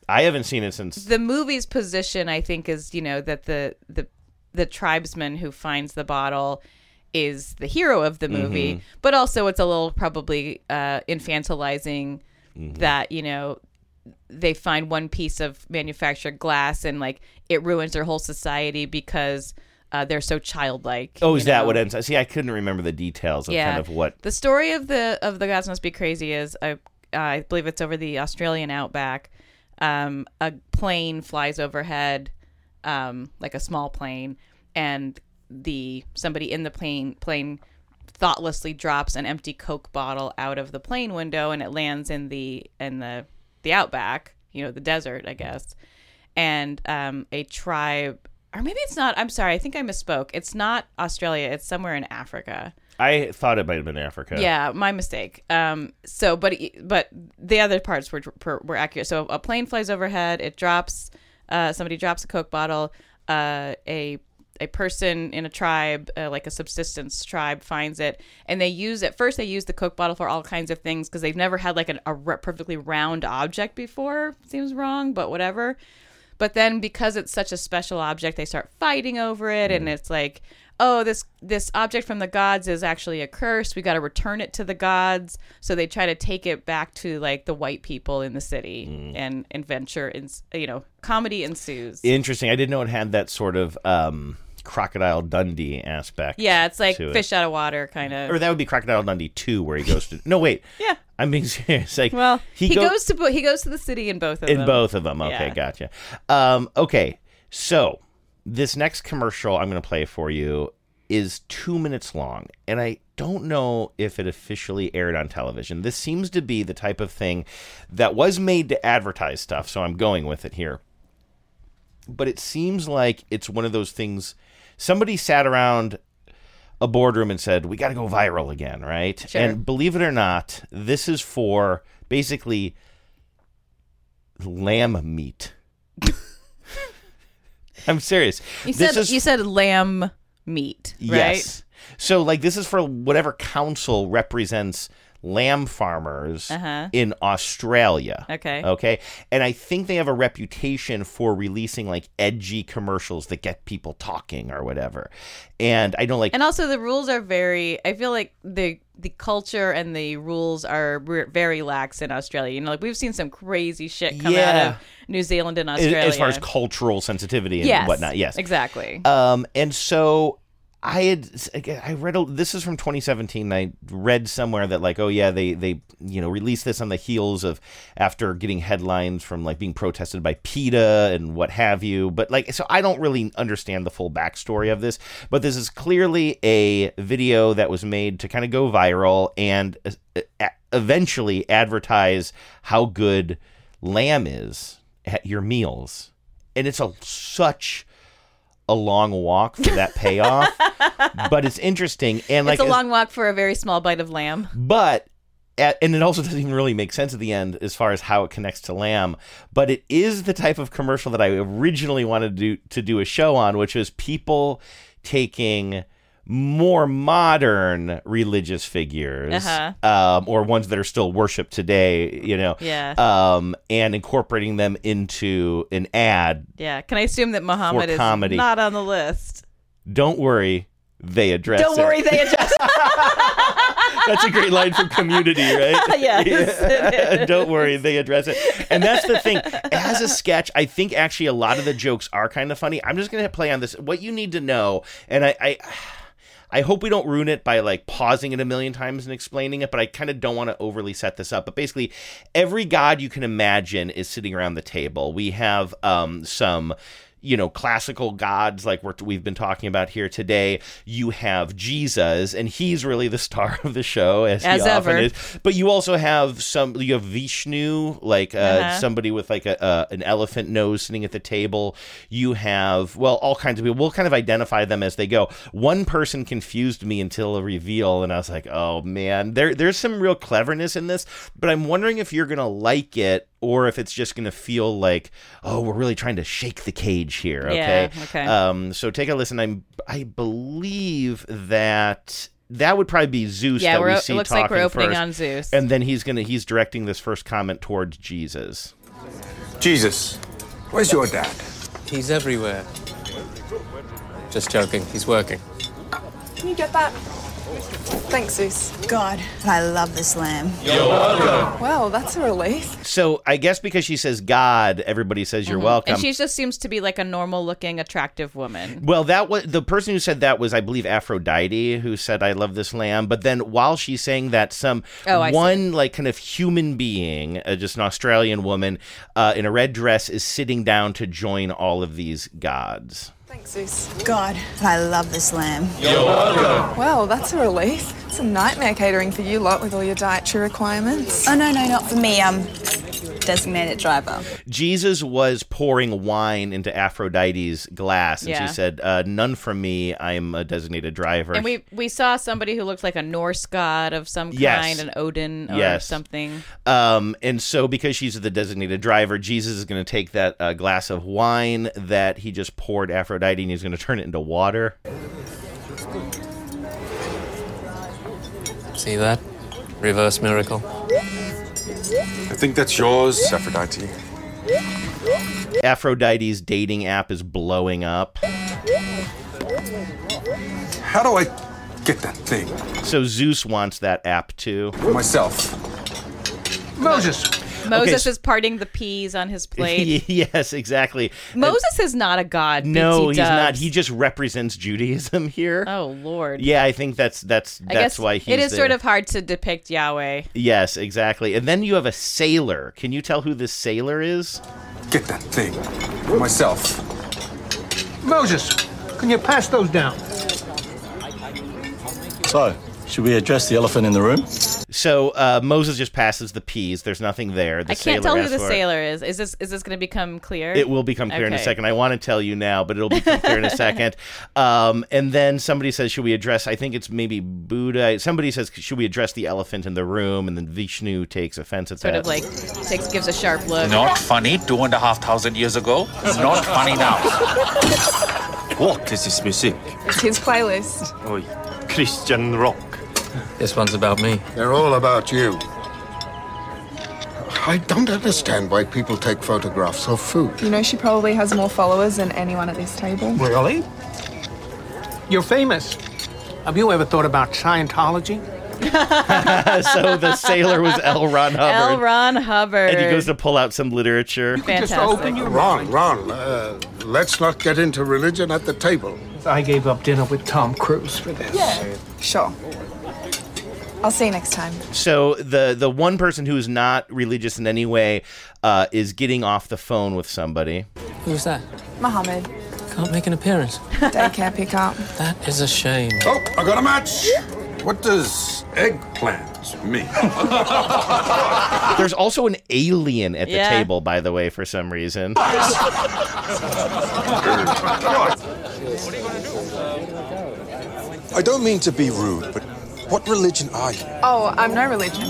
I haven't seen it since. the movie's position, I think, is you know that the the the tribesman who finds the bottle is the hero of the movie, Mhm. but also it's a little probably uh, infantilizing Mm-hmm. that you know they find one piece of manufactured glass and like it ruins their whole society because uh, they're so childlike. Oh, is that what ends? See, I couldn't remember the details of kind of what. The story of the of the gods must be crazy is uh, I believe it's over the Australian outback. Um, a plane flies overhead, um, like a small plane, and the somebody in the plane plane thoughtlessly drops an empty Coke bottle out of the plane window, and it lands in the in the the outback, you know, the desert, I guess. And um, a tribe, or maybe it's not. I'm sorry, I think I misspoke. It's not Australia. It's somewhere in Africa. I thought it might have been Africa. Yeah, my mistake. Um, so, but but the other parts were were, accurate. So a plane flies overhead. It drops. Uh, somebody drops a Coke bottle. Uh, a a person in a tribe, uh, like a subsistence tribe, finds it, and they use at first they use the Coke bottle for all kinds of things because they've never had like an, a perfectly round object before. Seems wrong, but whatever. But then because it's such a special object, they start fighting over it, and it's like oh, this this object from the gods is actually a curse. We got to return it to the gods. So they try to take it back to like the white people in the city, Mm. and adventure, and you know, comedy ensues. Interesting. I didn't know it had that sort of um, Crocodile Dundee aspect. yeah, it's like to it. fish out of water, kind of. Or that would be Crocodile Dundee 2, where he goes to. No, wait. Yeah. I'm being serious. Like, well, he, go- goes to bo- he goes to the city in both of in them. both of them. Okay, Yeah. gotcha. Um, okay, so this next commercial I'm going to play for you is two minutes long, and I don't know if it officially aired on television. This seems to be the type of thing that was made to advertise stuff, so I'm going with it here. But it seems like it's one of those things. Somebody sat around a boardroom and said, "We got to go viral again," right? Sure. And believe it or not, this is for basically lamb meat. I'm serious. You This said is- you said lamb meat, right? Yes. So like this is for whatever council represents lamb farmers Uh-huh. in Australia. Okay. Okay. And I think they have a reputation for releasing like edgy commercials that get people talking or whatever. And I don't like And also the rules are very I feel like the the culture and the rules are re- very lax in Australia. You know, like we've seen some crazy shit come out of New Zealand and Australia. as far as cultural sensitivity and Yes, whatnot. Yes. exactly. Um, and so I had I read this is from 2017. I read somewhere that like oh yeah they they you know released this on the heels of after getting headlines from like being protested by PETA and what have you. But like so I don't really understand the full backstory of this. But this is clearly a video that was made to kind of go viral and uh, uh, eventually advertise how good lamb is at your meals. And it's a such a long walk for that payoff, but it's interesting and like it's a long walk for a very small bite of lamb. but and it also doesn't even really make sense at the end as far as how it connects to lamb but it is the type of commercial that i originally wanted to do, to do a show on which was people taking more modern religious figures Uh-huh. um, or ones that are still worshipped today you know Yeah. um, and incorporating them into an ad Yeah. Can I assume that Muhammad is comedy. not on the list? don't worry they address Don't it. worry, they adjust. That's a great line from Community, right? Yes. Don't worry, they address it. And that's the thing. As a sketch, I think actually a lot of the jokes are kind of funny. I'm just gonna play on this. What you need to know, and I. I I hope we don't ruin it by like pausing it a million times and explaining it, but I kind of don't want to overly set this up. But basically, every god you can imagine is sitting around the table. We have um, some you know classical gods like we're, we've been talking about here today. You have jesus and he's really the star of the show as, As he often is. But you also have some you have vishnu like uh, Uh-huh. somebody with like a, uh, an elephant nose sitting at the table. You have well all kinds of people. We'll kind of identify them as they go. One person confused me until a reveal and i was like oh man. There there's some real cleverness in this but i'm wondering if you're gonna like it or if it's just going to feel like, oh, we're really trying to shake the cage here. Okay. Yeah, okay. Um, so take a listen. I'm, I believe that that would probably be Zeus Yeah, that we're we see it looks like we're talking opening first. on Zeus. and then he's gonna he's directing this first comment towards Jesus. Jesus, where's your dad? He's everywhere. Just joking. He's working. Can you get that? Thanks, Zeus. God, I love this lamb. You're welcome. Well, that's a relief. So I guess because she says God, everybody says you're welcome. And she just seems to be like a normal looking, attractive woman. Well, that was the person who said that was, I believe, Aphrodite, who said, "I love this lamb." But then, while she's saying that, some Oh, I see. one like kind of human being, uh, just an Australian woman uh, in a red dress, is sitting down to join all of these gods. Thanks, Zeus. God, I love this lamb. You're welcome. Well, that's a relief. It's a nightmare catering for you lot with all your dietary requirements. Oh, no, no, not for me. I'm designated driver. Jesus was pouring wine into Aphrodite's glass, and Yeah. she said, uh, "None for me. I'm a designated driver." And we we saw somebody who looked like a Norse god of some Yes. kind, an Odin or Yes. something. Um, and so because she's the designated driver, Jesus is going to take that uh, glass of wine that he just poured Aphrodite, and he's going to turn it into water. See that? Reverse miracle. I think that's yours, Aphrodite. Aphrodite's dating app is blowing up. How do I get that thing? So Zeus wants that app too. For myself. Moses. Moses so- is parting the peas on his plate. yes, exactly. Moses is not a god. No, BT he's not. He just represents Judaism here. Oh Lord. Yeah, I think that's that's I that's guess why he's it is there. sort of hard to depict Yahweh. Yes, exactly. And then you have a sailor. Can you tell who this sailor is? Get that thing. For myself. Moses, can you pass those down? So, should we address the elephant in the room? So uh, Moses just passes the peas. There's nothing there. The I can't sailor tell who the for sailor is. Is this is this going to become clear? It will become clear in a second. I want to tell you now, but it'll become clear in a second. Um, and then somebody says, "Should we address?" I think it's maybe Buddha. Somebody says, "Should we address the elephant in the room?" And then Vishnu takes offense at Sort that. of like takes gives a sharp look. Not funny two and a half thousand years ago. Not funny now. What is this music? It's his playlist. Oi, Christian rock. This one's about me. They're all about you. I don't understand why people take photographs of food. You know she probably has more followers than anyone at this table. Really? You're famous. Have you ever thought about Scientology? so the sailor was L. Ron Hubbard. L. Ron Hubbard. And he goes to pull out some literature. Fantastic. Ron, Ron, uh, let's not get into religion at the table. I gave up dinner with Tom Cruise for this. Yeah. Sure. I'll see you next time. So the the one person who is not religious in any way uh, is getting off the phone with somebody. Who's that? Mohammed, Can't make an appearance. daycare pickup. That is a shame. Oh, I got a match. What does eggplant mean? There's also an alien at the Yeah. table, by the way, for some reason. I don't mean to be rude, but what religion are you? Oh, I'm no religion,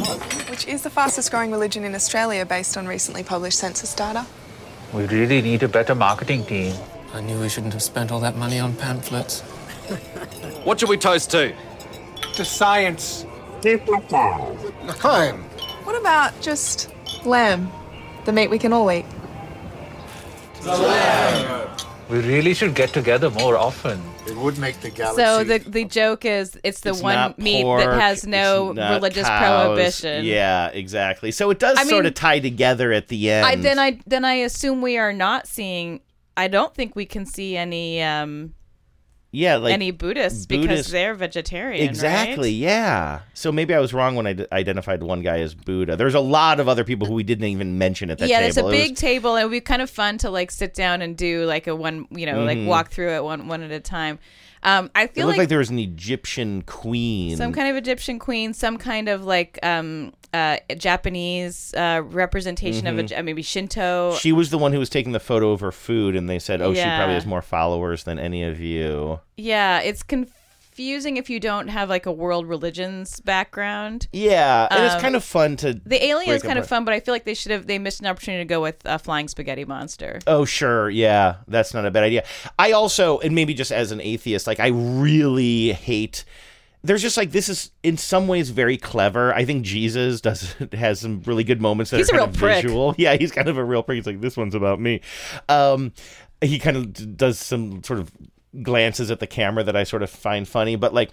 which is the fastest growing religion in Australia based on recently published census data. We really need a better marketing team. I knew we shouldn't have spent all that money on pamphlets. What should we toast to? To science. L'chaim. What about just lamb? The meat we can all eat. We really should get together more often. It would make the galaxy. So the the joke is it's the It's one not meat pork, that has no it's not religious cows. prohibition. Yeah, exactly. So it does I sort mean- of tie together at the end. I then I then I assume we are not seeing. I don't think we can see any um yeah, like any Buddhists because they're vegetarian. Exactly. right? Yeah. So maybe I was wrong when I d- identified one guy as Buddha. There's a lot of other people who we didn't even mention at that yeah, table. it's a It was- big table, and it would be kind of fun to like sit down and do like a one, you know, Mhm. like walk through it one one at a time. Um, I It feel looked like, like, there was an Egyptian queen. some kind of Egyptian queen, some kind of like um, uh, Japanese uh, representation of Mhm. a, maybe Shinto. She was the one who was taking the photo of her food, and they said, "Oh, she probably has more followers than any of you." Yeah, it's confusing if you don't have like a world religions background. Yeah, and it's Um, kind of fun to. The alien is kind of fun, but I feel like they should have they missed an opportunity to go with a flying spaghetti monster. Oh, sure. Yeah, that's not a bad idea. I also, and maybe just as an atheist, like I really hate. There's just like this is in some ways very clever. I think Jesus does has some really good moments that He's are a kind real of prick. visual. Yeah, he's kind of a real prick. He's like this one's about me. Um, he kind of does some sort of glances at the camera that I sort of find funny, but like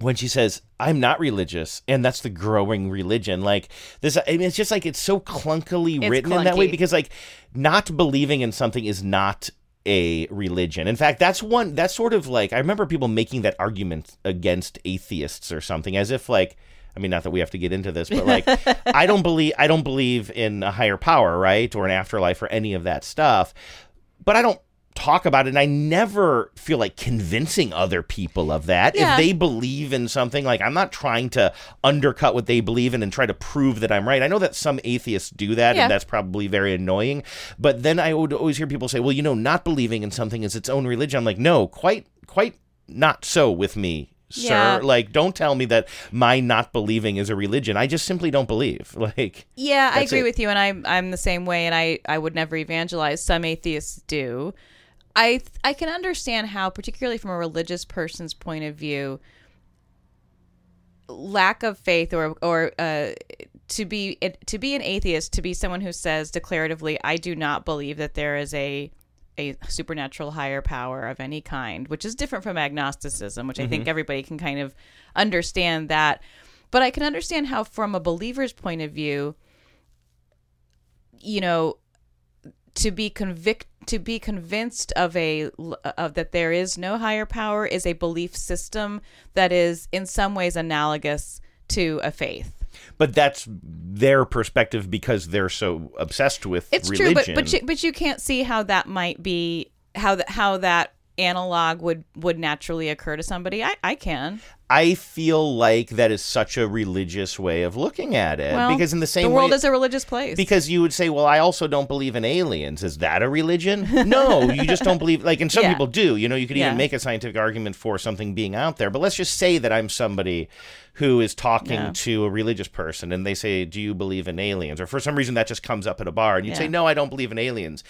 when she says i'm not religious and that's the growing religion like this I mean, it's just like it's so clunkily It's written in that way because like not believing in something is not a religion in fact that's one that's sort of like i remember people making that argument against atheists or something as if like I mean, not that we have to get into this, but like, I don't believe I don't believe in a higher power, right, or an afterlife, or any of that stuff. But I don't talk about it and I never feel like convincing other people of that. Yeah. If they believe in something, like I'm not trying to undercut what they believe in and try to prove that I'm right. I know that some atheists do that Yeah. and that's probably very annoying. But then I would always hear people say, well, you know, not believing in something is its own religion. I'm like, no, quite, quite not so with me. Yeah. Sir, like, don't tell me that my not believing is a religion. I just simply don't believe. Like, Yeah, I agree it. with you, and I'm I'm the same way, and I I would never evangelize. Some atheists do. I th- I can understand how, particularly from a religious person's point of view, lack of faith or or uh, to be to be an atheist, to be someone who says declaratively, "I do not believe that there is a a supernatural higher power of any kind, which is different from agnosticism, which I think Mhm. everybody can kind of understand that. But I can understand how, from a believer's point of view, you know, to be convict to be convinced of a of that there is no higher power is a belief system that is in some ways analogous to a faith. But that's their perspective because they're so obsessed with It's religion. true, but but you, but you can't see how that might be how that how that analog would would naturally occur to somebody. I I can. I feel like that is such a religious way of looking at it Well, because in the same the world way, is a religious place. Because you would say, "Well, I also don't believe in aliens." Is that a religion? No, you just don't believe. Like, and some Yeah. people do. You know, you could Yeah. even make a scientific argument for something being out there. But let's just say that I'm somebody who is talking Yeah. to a religious person, and they say, "Do you believe in aliens?" Or for some reason that just comes up at a bar, and you'd say, "No, I don't believe in aliens."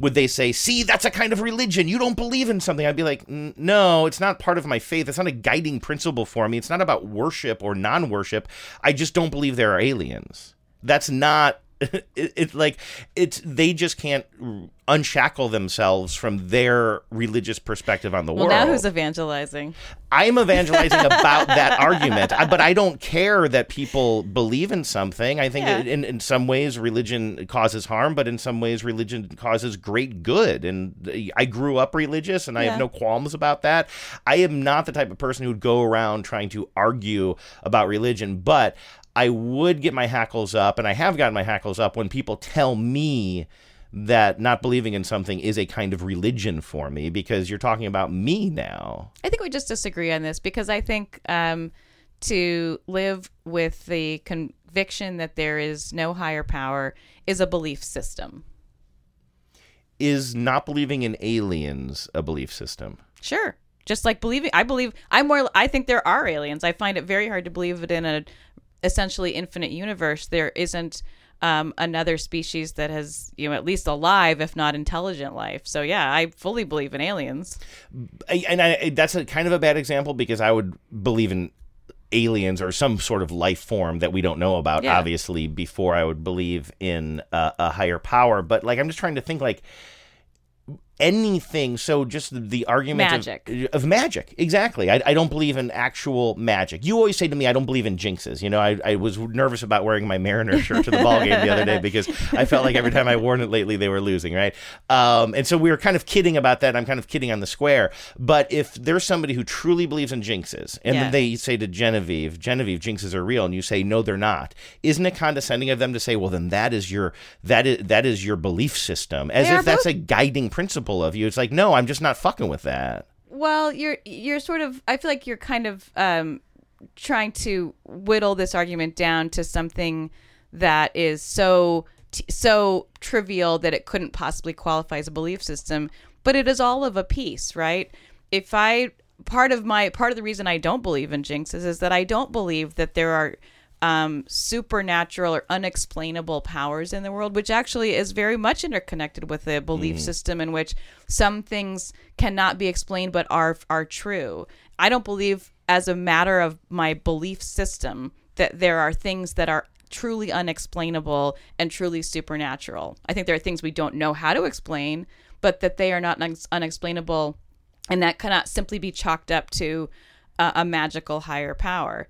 Would they say, "See, that's a kind of religion. You don't believe in something"? I'd be like, "No, it's not part of my faith. It's not a guiding principle for me. It's not about worship or non-worship. I just don't believe there are aliens." That's not it, it's like it's they just can't unshackle themselves from their religious perspective on the Well, world. now who's evangelizing? I'm evangelizing about that argument, I- but I don't care that people believe in something. I think Yeah. in, in some ways religion causes harm, but in some ways religion causes great good. And I grew up religious, and I have no qualms about that. I am not the type of person who would go around trying to argue about religion, but I would get my hackles up, and I have gotten my hackles up when people tell me that not believing in something is a kind of religion for me because you're talking about me now. I think we just disagree on this because I think um, to live with the conviction that there is no higher power is a belief system. Is not believing in aliens a belief system? Sure. Just like believing, I believe, I'm more, I think there are aliens. I find it very hard to believe it in a essentially infinite universe there isn't um, another species that has, you know, at least alive, if not intelligent life. So yeah, I fully believe in aliens. And I, that's a kind of a bad example because I would believe in aliens or some sort of life form that we don't know about, Yeah. obviously, before I would believe in a, a higher power. But like, I'm just trying to think like anything. So just the, the argument Magic. Of, of magic, exactly. I, I don't believe in actual magic. You always say to me, I don't believe in jinxes. You know, I, I was nervous about wearing my Mariner shirt to the ball game the other day because I felt like every time I worn it lately, they were losing, right? Um, and so we were kind of kidding about that. I'm kind of kidding on the square. But if there's somebody who truly believes in jinxes, and Yeah. then they say to Genevieve, Genevieve, jinxes are real, and you say no, they're not. Isn't it condescending of them to say, well, then that is your that is that is your belief system, as They if that's both- a guiding principle of you? It's like, no, I'm just not fucking with that. Well, you're you're sort of I feel like you're kind of um, trying to whittle this argument down to something that is so so trivial that it couldn't possibly qualify as a belief system, but it is all of a piece, right? If I part of my part of the reason I don't believe in jinxes is that I don't believe that there are um, supernatural or unexplainable powers in the world, which actually is very much interconnected with a belief Mhm. system in which some things cannot be explained but are are true. I don't believe, as a matter of my belief system, that there are things that are truly unexplainable and truly supernatural. I think there are things we don't know how to explain, but that they are not unex- unexplainable, and that cannot simply be chalked up to a, a magical higher power.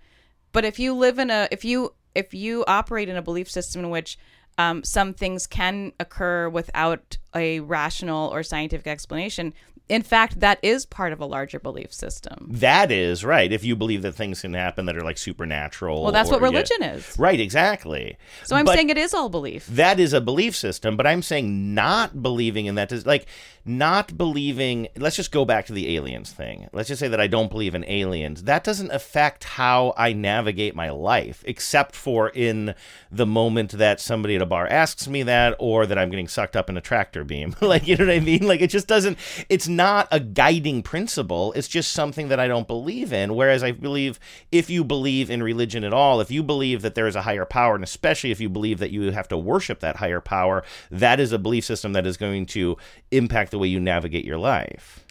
But if you live in a if you if you operate in a belief system in which um, some things can occur without a rational or scientific explanation, in fact, that is part of a larger belief system. That is right. If you believe that things can happen that are like supernatural. Well, that's what or- yeah. religion is. Right, exactly. So I'm But- saying it is all belief. that is a belief system but i'm saying not believing in that is like not believing let's just go back to the aliens thing let's just say that i don't believe in aliens that doesn't affect how i navigate my life except for in the moment that somebody at a bar asks me that or that i'm getting sucked up in a tractor beam like you know what i mean like it just doesn't it's not a guiding principle. It's just something that i don't believe in. Whereas i believe if you believe in religion at all if you believe that there is a higher power and especially if you believe that you have to worship that higher power that is a belief system that is going to impact the way you navigate your life.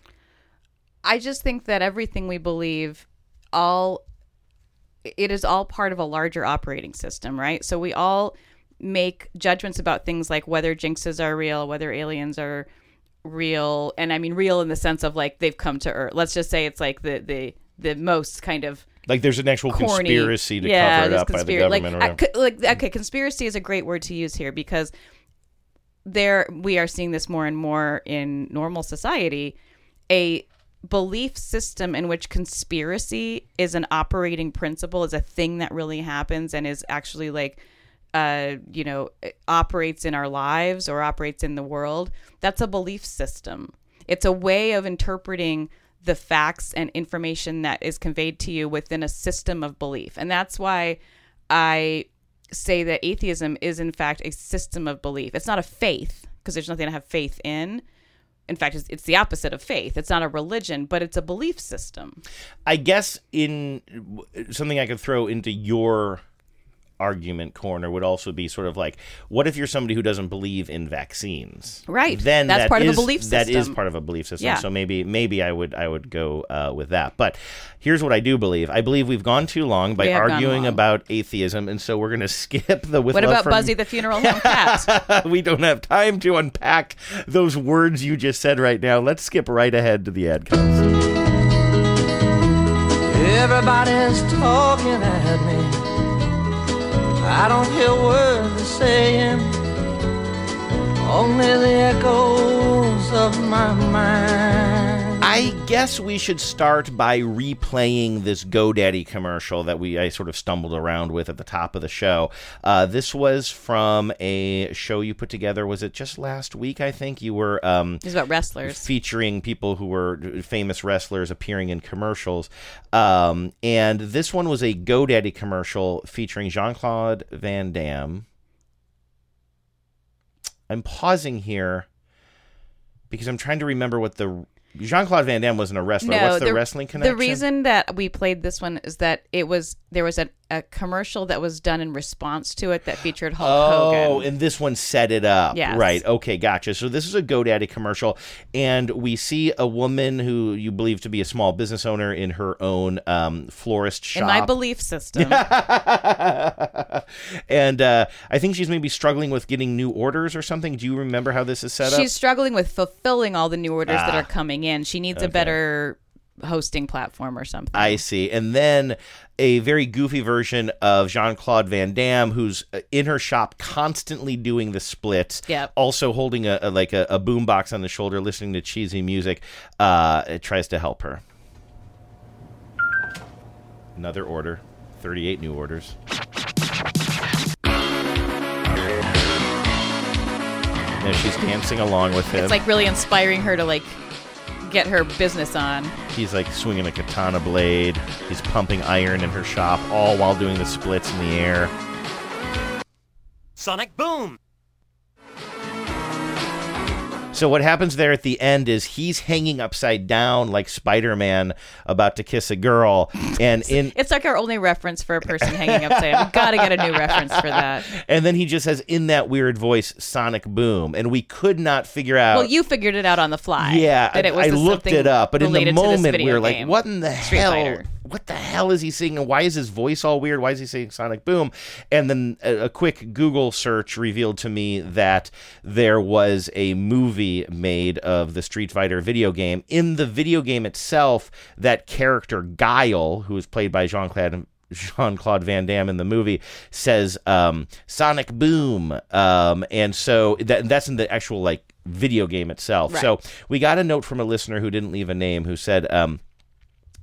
I just think that everything we believe all it is all part of a larger operating system, right? So we all make judgments about things like whether jinxes are real, whether aliens are real, and I mean real in the sense of like they've come to Earth. Let's just say it's like the the the most kind of Like there's an actual corny. conspiracy to yeah, cover it up by the government. Like, I like okay, conspiracy is a great word to use here because there we are seeing this more and more in normal society. A belief system in which conspiracy is an operating principle is a thing that really happens and is actually like uh you know operates in our lives or operates in the world that's a belief system. It's a way of interpreting the facts and information that is conveyed to you within a system of belief. And that's why i say that atheism is in fact a system of belief. It's not a faith because there's nothing to have faith in. In fact it's, it's the opposite of faith. It's not a religion but it's a belief system. I guess in something I could throw into your argument corner would also be sort of like what if you're somebody who doesn't believe in vaccines Right. then That's that part of a is- belief that is part of a belief system Yeah. so maybe maybe i would i would go uh, with that but here's what i do believe i believe we've gone too long by We have gone arguing long. about atheism and so we're going to skip the with what love about from- buzzy the funeral home cat we don't have time to unpack those words you just said right now let's skip right ahead to the ad comes Everybody's talking at me. I don't hear words they're saying, only the echoes of my mind. I guess we should start by replaying this GoDaddy commercial that we I sort of stumbled around with at the top of the show. Uh, this was from a show you put together. Was it just last week? I think you were. Um, It's about wrestlers. featuring people who were famous wrestlers appearing in commercials. Um, and this one was a GoDaddy commercial featuring Jean Claude Van Damme. I'm pausing here because I'm trying to remember what the Jean Claude Van Damme wasn't a wrestler. What's the, wrestling connection? The reason that we played this one is that it was there was a, a commercial that was done in response to it that featured Hulk Oh, Hogan. Oh, and this one set it up. Yes. Right. Okay, gotcha. So this is a GoDaddy commercial, and we see a woman who you believe to be a small business owner in her own um, florist shop. In my belief system. and uh, I think she's maybe struggling with getting new orders or something. Do you remember how this is set up? She's struggling with fulfilling all the new orders that Ah. are coming in. She needs a better hosting platform or something. I see. And then a very goofy version of Jean Claude Van Damme, who's uh, in her shop constantly doing the splits. Yeah. Also holding a, a like a, a boombox on the shoulder, listening to cheesy music. Uh, it tries to help her. Another order. 38 new orders. Now she's dancing along with him. It's like really inspiring her to like get her business on. He's like swinging a katana blade. He's pumping iron in her shop, all while doing the splits in the air. Sonic Boom! So what happens there at the end is he's hanging upside down like Spider-Man about to kiss a girl, and in It's like our only reference for a person hanging upside down. We've got to get a new reference for that. and then he just has in that weird voice Sonic Boom, and we could not figure out. Well, you figured it out on the fly. yeah, that it was I looked it up, but in the related to this moment we were like, "What in the Street hell? Fighter. What the hell is he saying? And why is his voice all weird? Why is he saying Sonic Boom?" And then a, a quick Google search revealed to me that there was a movie made of the Street Fighter video game. In the video game itself, that character Guile, who is played by Jean Claude. Jean Claude Van Damme in the movie says um, "Sonic Boom," um, and so that that's in the actual like video game itself. Right. So we got a note from a listener who didn't leave a name who said. Um,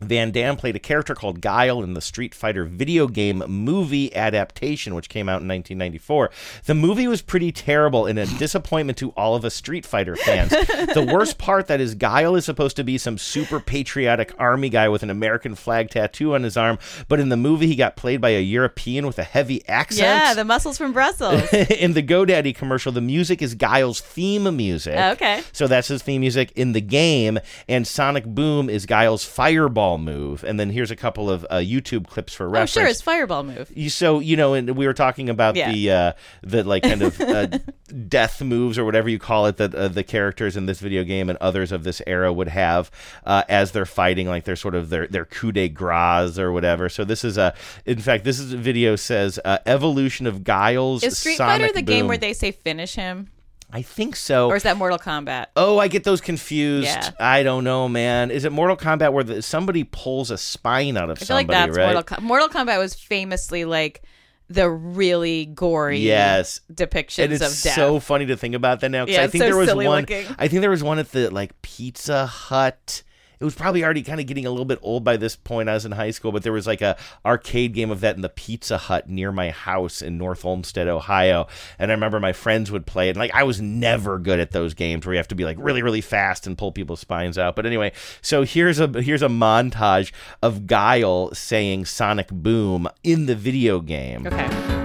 Van Damme played a character called Guile in the Street Fighter video game movie adaptation, which came out in 1994. The movie was pretty terrible and a disappointment to all of us Street Fighter fans. the worst part that is Guile is supposed to be some super patriotic army guy with an American flag tattoo on his arm, but in the movie he got played by a European with a heavy accent. Yeah, the muscles from Brussels. in the GoDaddy commercial, the music is Guile's theme music. Okay. So that's his theme music in the game, and Sonic Boom is Guile's fireball move. And then here's a couple of uh, YouTube clips for oh, reference. sure, it's fireball move. You- so you know, and we were talking about Yeah. the uh, the like kind of uh, death moves or whatever you call it that uh, the characters in this video game and others of this era would have uh, as they're fighting, like their sort of their their coup de grace or whatever. So this is a, in fact, this is a video says uh, evolution of Guile's Is Street Sonic Fighter the game where they say finish him? I think so. Or is that Mortal Kombat? Oh, I get those confused. Yeah. I don't know, man. Is it Mortal Kombat where the, somebody pulls a spine out of I feel somebody, like that's right? Mortal Kombat. Mortal Kombat was famously like the really gory yes depictions and it's of death. so funny to think about that now Yeah, I think so there was one. looking. I think there was one at the like Pizza Hut. It was probably already kind of getting a little bit old by this point. I was in high school, but there was like a arcade game of that in the Pizza Hut near my house in North Olmsted, Ohio. And I remember my friends would play it. And like I was never good at those games where you have to be like really, really fast and pull people's spines out. But anyway, so here's a here's a montage of Guile saying Sonic Boom in the video game. Okay.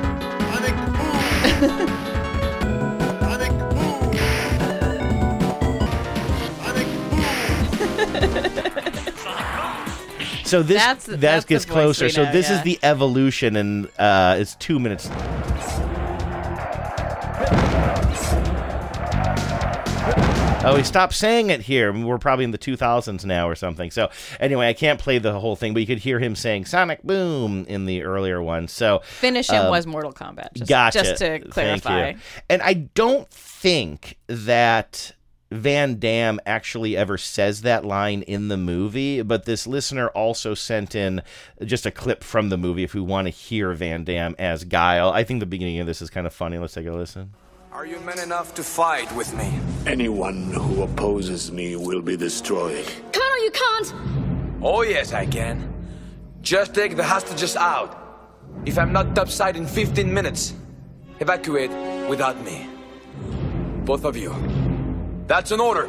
So this That's- that that's gets closer. we so know, this is the evolution, and uh, it's two minutes. Oh, he stopped saying it here. We're probably in the 2000s now or something. So anyway, I can't play the whole thing, but you could hear him saying "Sonic Boom" in the earlier one. So Finish him um, was Mortal Kombat. Just, gotcha. Just to Thank clarify. you. And I don't think that Van Damme actually ever says that line in the movie, but this listener also sent in just a clip from the movie if we want to hear Van Damme as Guile. I think the beginning of this is kind of funny. Let's take a listen. Are you men enough to fight with me? Anyone who opposes me will be destroyed. Colonel, you can't! Oh, yes, I can. Just take the hostages out. If I'm not topside in 15 minutes, evacuate without me. Both of you. That's an order.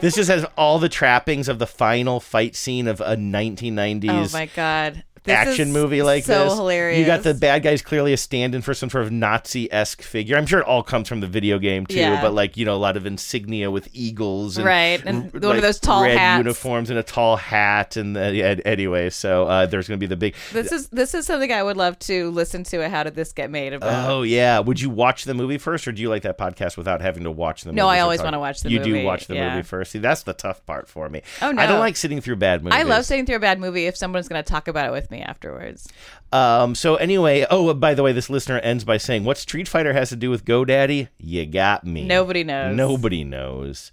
This just has all the trappings of the final fight scene of a 1990s Oh my god. This action movie like so this. hilarious. You got the bad guys clearly a stand-in for some sort of Nazi-esque figure. I'm sure it all comes from the video game too, Yeah. but like you know a lot of insignia with eagles, and Right, and r- one of those tall red hats. uniforms and a tall hat, and yeah, anyway, so uh, there's going to be the big. This is this is something I would love to listen to. How did this get made? About. Oh yeah, would you watch the movie first, or do you like that podcast without having to watch the movie? No, I always wanna watch the movie. you movie, do watch the yeah. movie first. See, that's the tough part for me. Oh, no, I don't like sitting through bad movies. I love sitting through a bad movie if someone's going to talk about it with me afterwards. Um, so anyway, oh, by the way, this listener ends by saying, "What Street Fighter has to do with GoDaddy? You got me. Nobody knows. Nobody knows.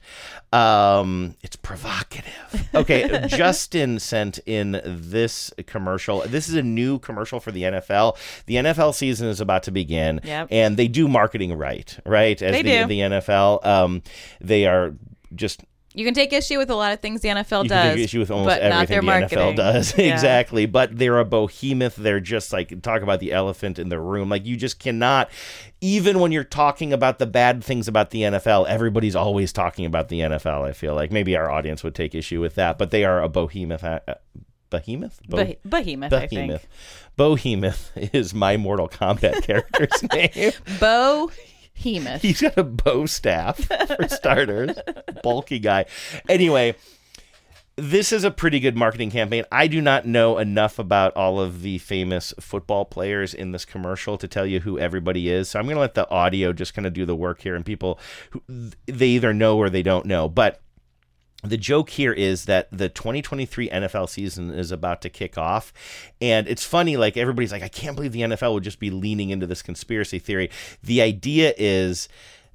Um, it's provocative. Okay, Justin sent in this commercial. This is a new commercial for the NFL. The NFL season is about to begin, Yep. and they do marketing right, right? As They the, do. the NFL, um, they are just You can take issue with a lot of things the NFL you does, can take issue with almost but not their everything the marketing. NFL does. Yeah. exactly. But they're a behemoth. They're just like talk about the elephant in the room. Like you just cannot even when you're talking about the bad things about the NFL, everybody's always talking about the NFL, I feel like. Maybe our audience would take issue with that, but they are a behemoth. Uh, behemoth? Beh- behemoth, I think. Behemoth. Behemoth is my Mortal Kombat character's name. Bo He's got a bow staff for starters. Bulky guy. Anyway, this is a pretty good marketing campaign. I do not know enough about all of the famous football players in this commercial to tell you who everybody is. So I'm going to let the audio just kind of do the work here and people who they either know or they don't know. But the joke here is that the 2023 NFL season is about to kick off. And it's funny, like, everybody's like, I can't believe the NFL would just be leaning into this conspiracy theory. The idea is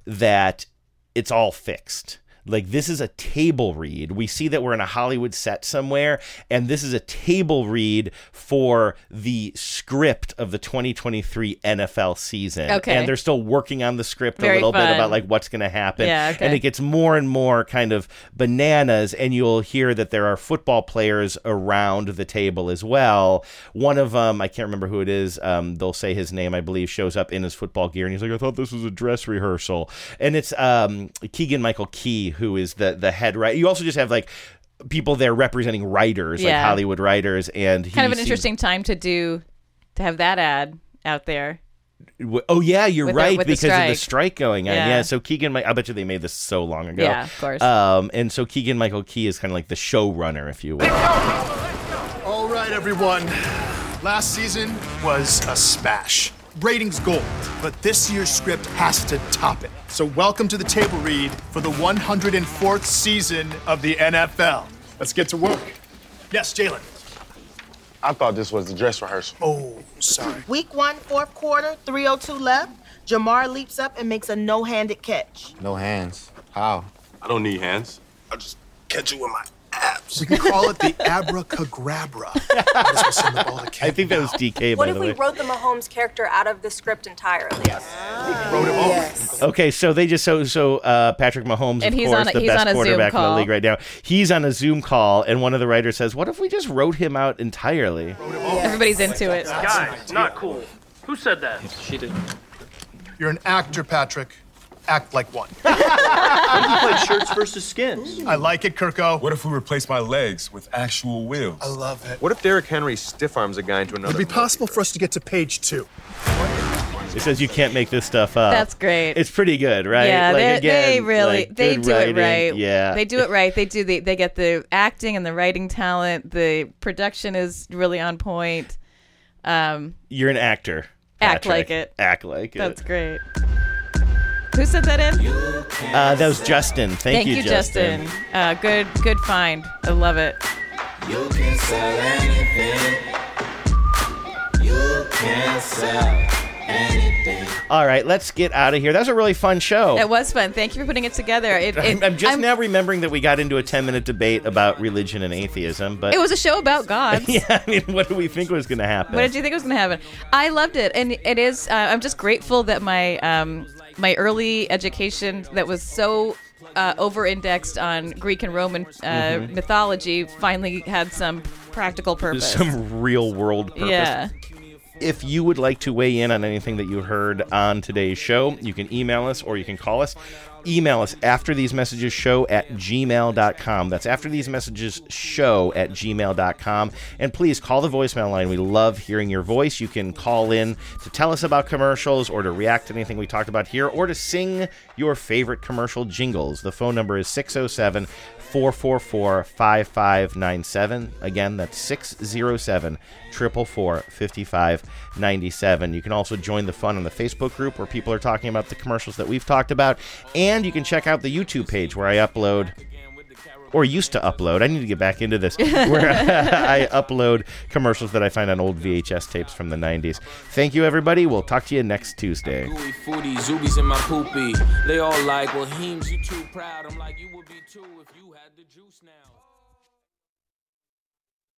that it's all fixed. Like, this is a table read. We see that we're in a Hollywood set somewhere, and this is a table read for the script of the 2023 NFL season. Okay. And they're still working on the script Very a little bit about, like, what's going to happen. Yeah, okay. And it gets more and more kind of bananas, and you'll hear that there are football players around the table as well. One of them, I can't remember who it is, um, they'll say his name, I believe, shows up in his football gear, and he's like, I thought this was a dress rehearsal. And it's um, Keegan Michael Key, who is the, the head writer. You also just have like people there representing writers, like Hollywood writers, and he kind of an seems- interesting time to do to have that ad out there. Oh yeah, you're With right the because of the strike. strike going on. Yeah. Yeah. so Keegan, I bet you they made this so long ago. Yeah, of course. Um, and so Keegan Michael Key is kind of like the showrunner, if you will. All right, everyone. Last season was a smash. Ratings gold, but this year's script has to top it. So welcome to the table read for the 104th season of the NFL. Let's get to work. Yes, Jalen. I thought this was the dress rehearsal. Oh, sorry. Week one, fourth quarter, 302 left. Jamar leaps up and makes a no-handed catch. No hands. How? I don't need hands. I'll just catch you with my abs. We can call it the abracadabra. Might as well send the ball to I think that was DK, What by if the we way. wrote the Mahomes character out of the script entirely? Okay, so they just so so uh, Patrick Mahomes, And of he's course, on a- the he's best on a Zoom quarterback in the call. league right now. He's on a Zoom call, and one of the writers says, "What if we just wrote him out entirely?" Everybody's into it. Guys, not cool. Who said that? She did. You're an actor, Patrick. Act like one. What if you played shirts versus skins? I like it, Kirko. What if we replace my legs with actual wheels? I love it. What if Derrick Henry stiff arms a guy into another? It would it be possible for us to get to page two? It says you can't make this stuff up. That's great. It's pretty good, right? Yeah, Like, they, again, they really like, they good do writing. it right. Yeah, they do it right. They do the they get the acting and the writing talent. The production is really on point. Um, You're an actor. Act Patrick. like it. Act like it. that's great. Who sent that in? Uh, that was Justin. Thank, you, Justin. Uh, good good find. I love it. You can sell anything. You can sell anything. All right, let's get out of here. That was a really fun show. It was fun. Thank you for putting it together. It, it, I'm, I'm just now remembering that we got into a 10 minute debate about religion and atheism, but It was a show about God. yeah, I mean, what do we think was going to happen? What did you think was going to happen? I loved it, and it is. Uh, I'm just grateful that my um, my early education that was so uh, over-indexed on Greek and Roman uh, Mhm. mythology finally had some practical purpose. Some real world purpose. Yeah. If you would like to weigh in on anything that you heard on today's show, you can email us or you can call us. Email us after these messages show at gmail.com. That's after these messages show at gmail.com. And please call the voicemail line. We love hearing your voice. You can call in to tell us about commercials or to react to anything we talked about here or to sing your favorite commercial jingles. The phone number is 607 444 5597. Again, that's 607 444 5597. You can also join the fun on the Facebook group where people are talking about the commercials that we've talked about. And you can check out the YouTube page where I upload. Or used to upload. I need to get back into this. Where I upload commercials that I find on old VHS tapes from the 90s. Thank you, everybody. We'll talk to you next Tuesday. Gooey footy,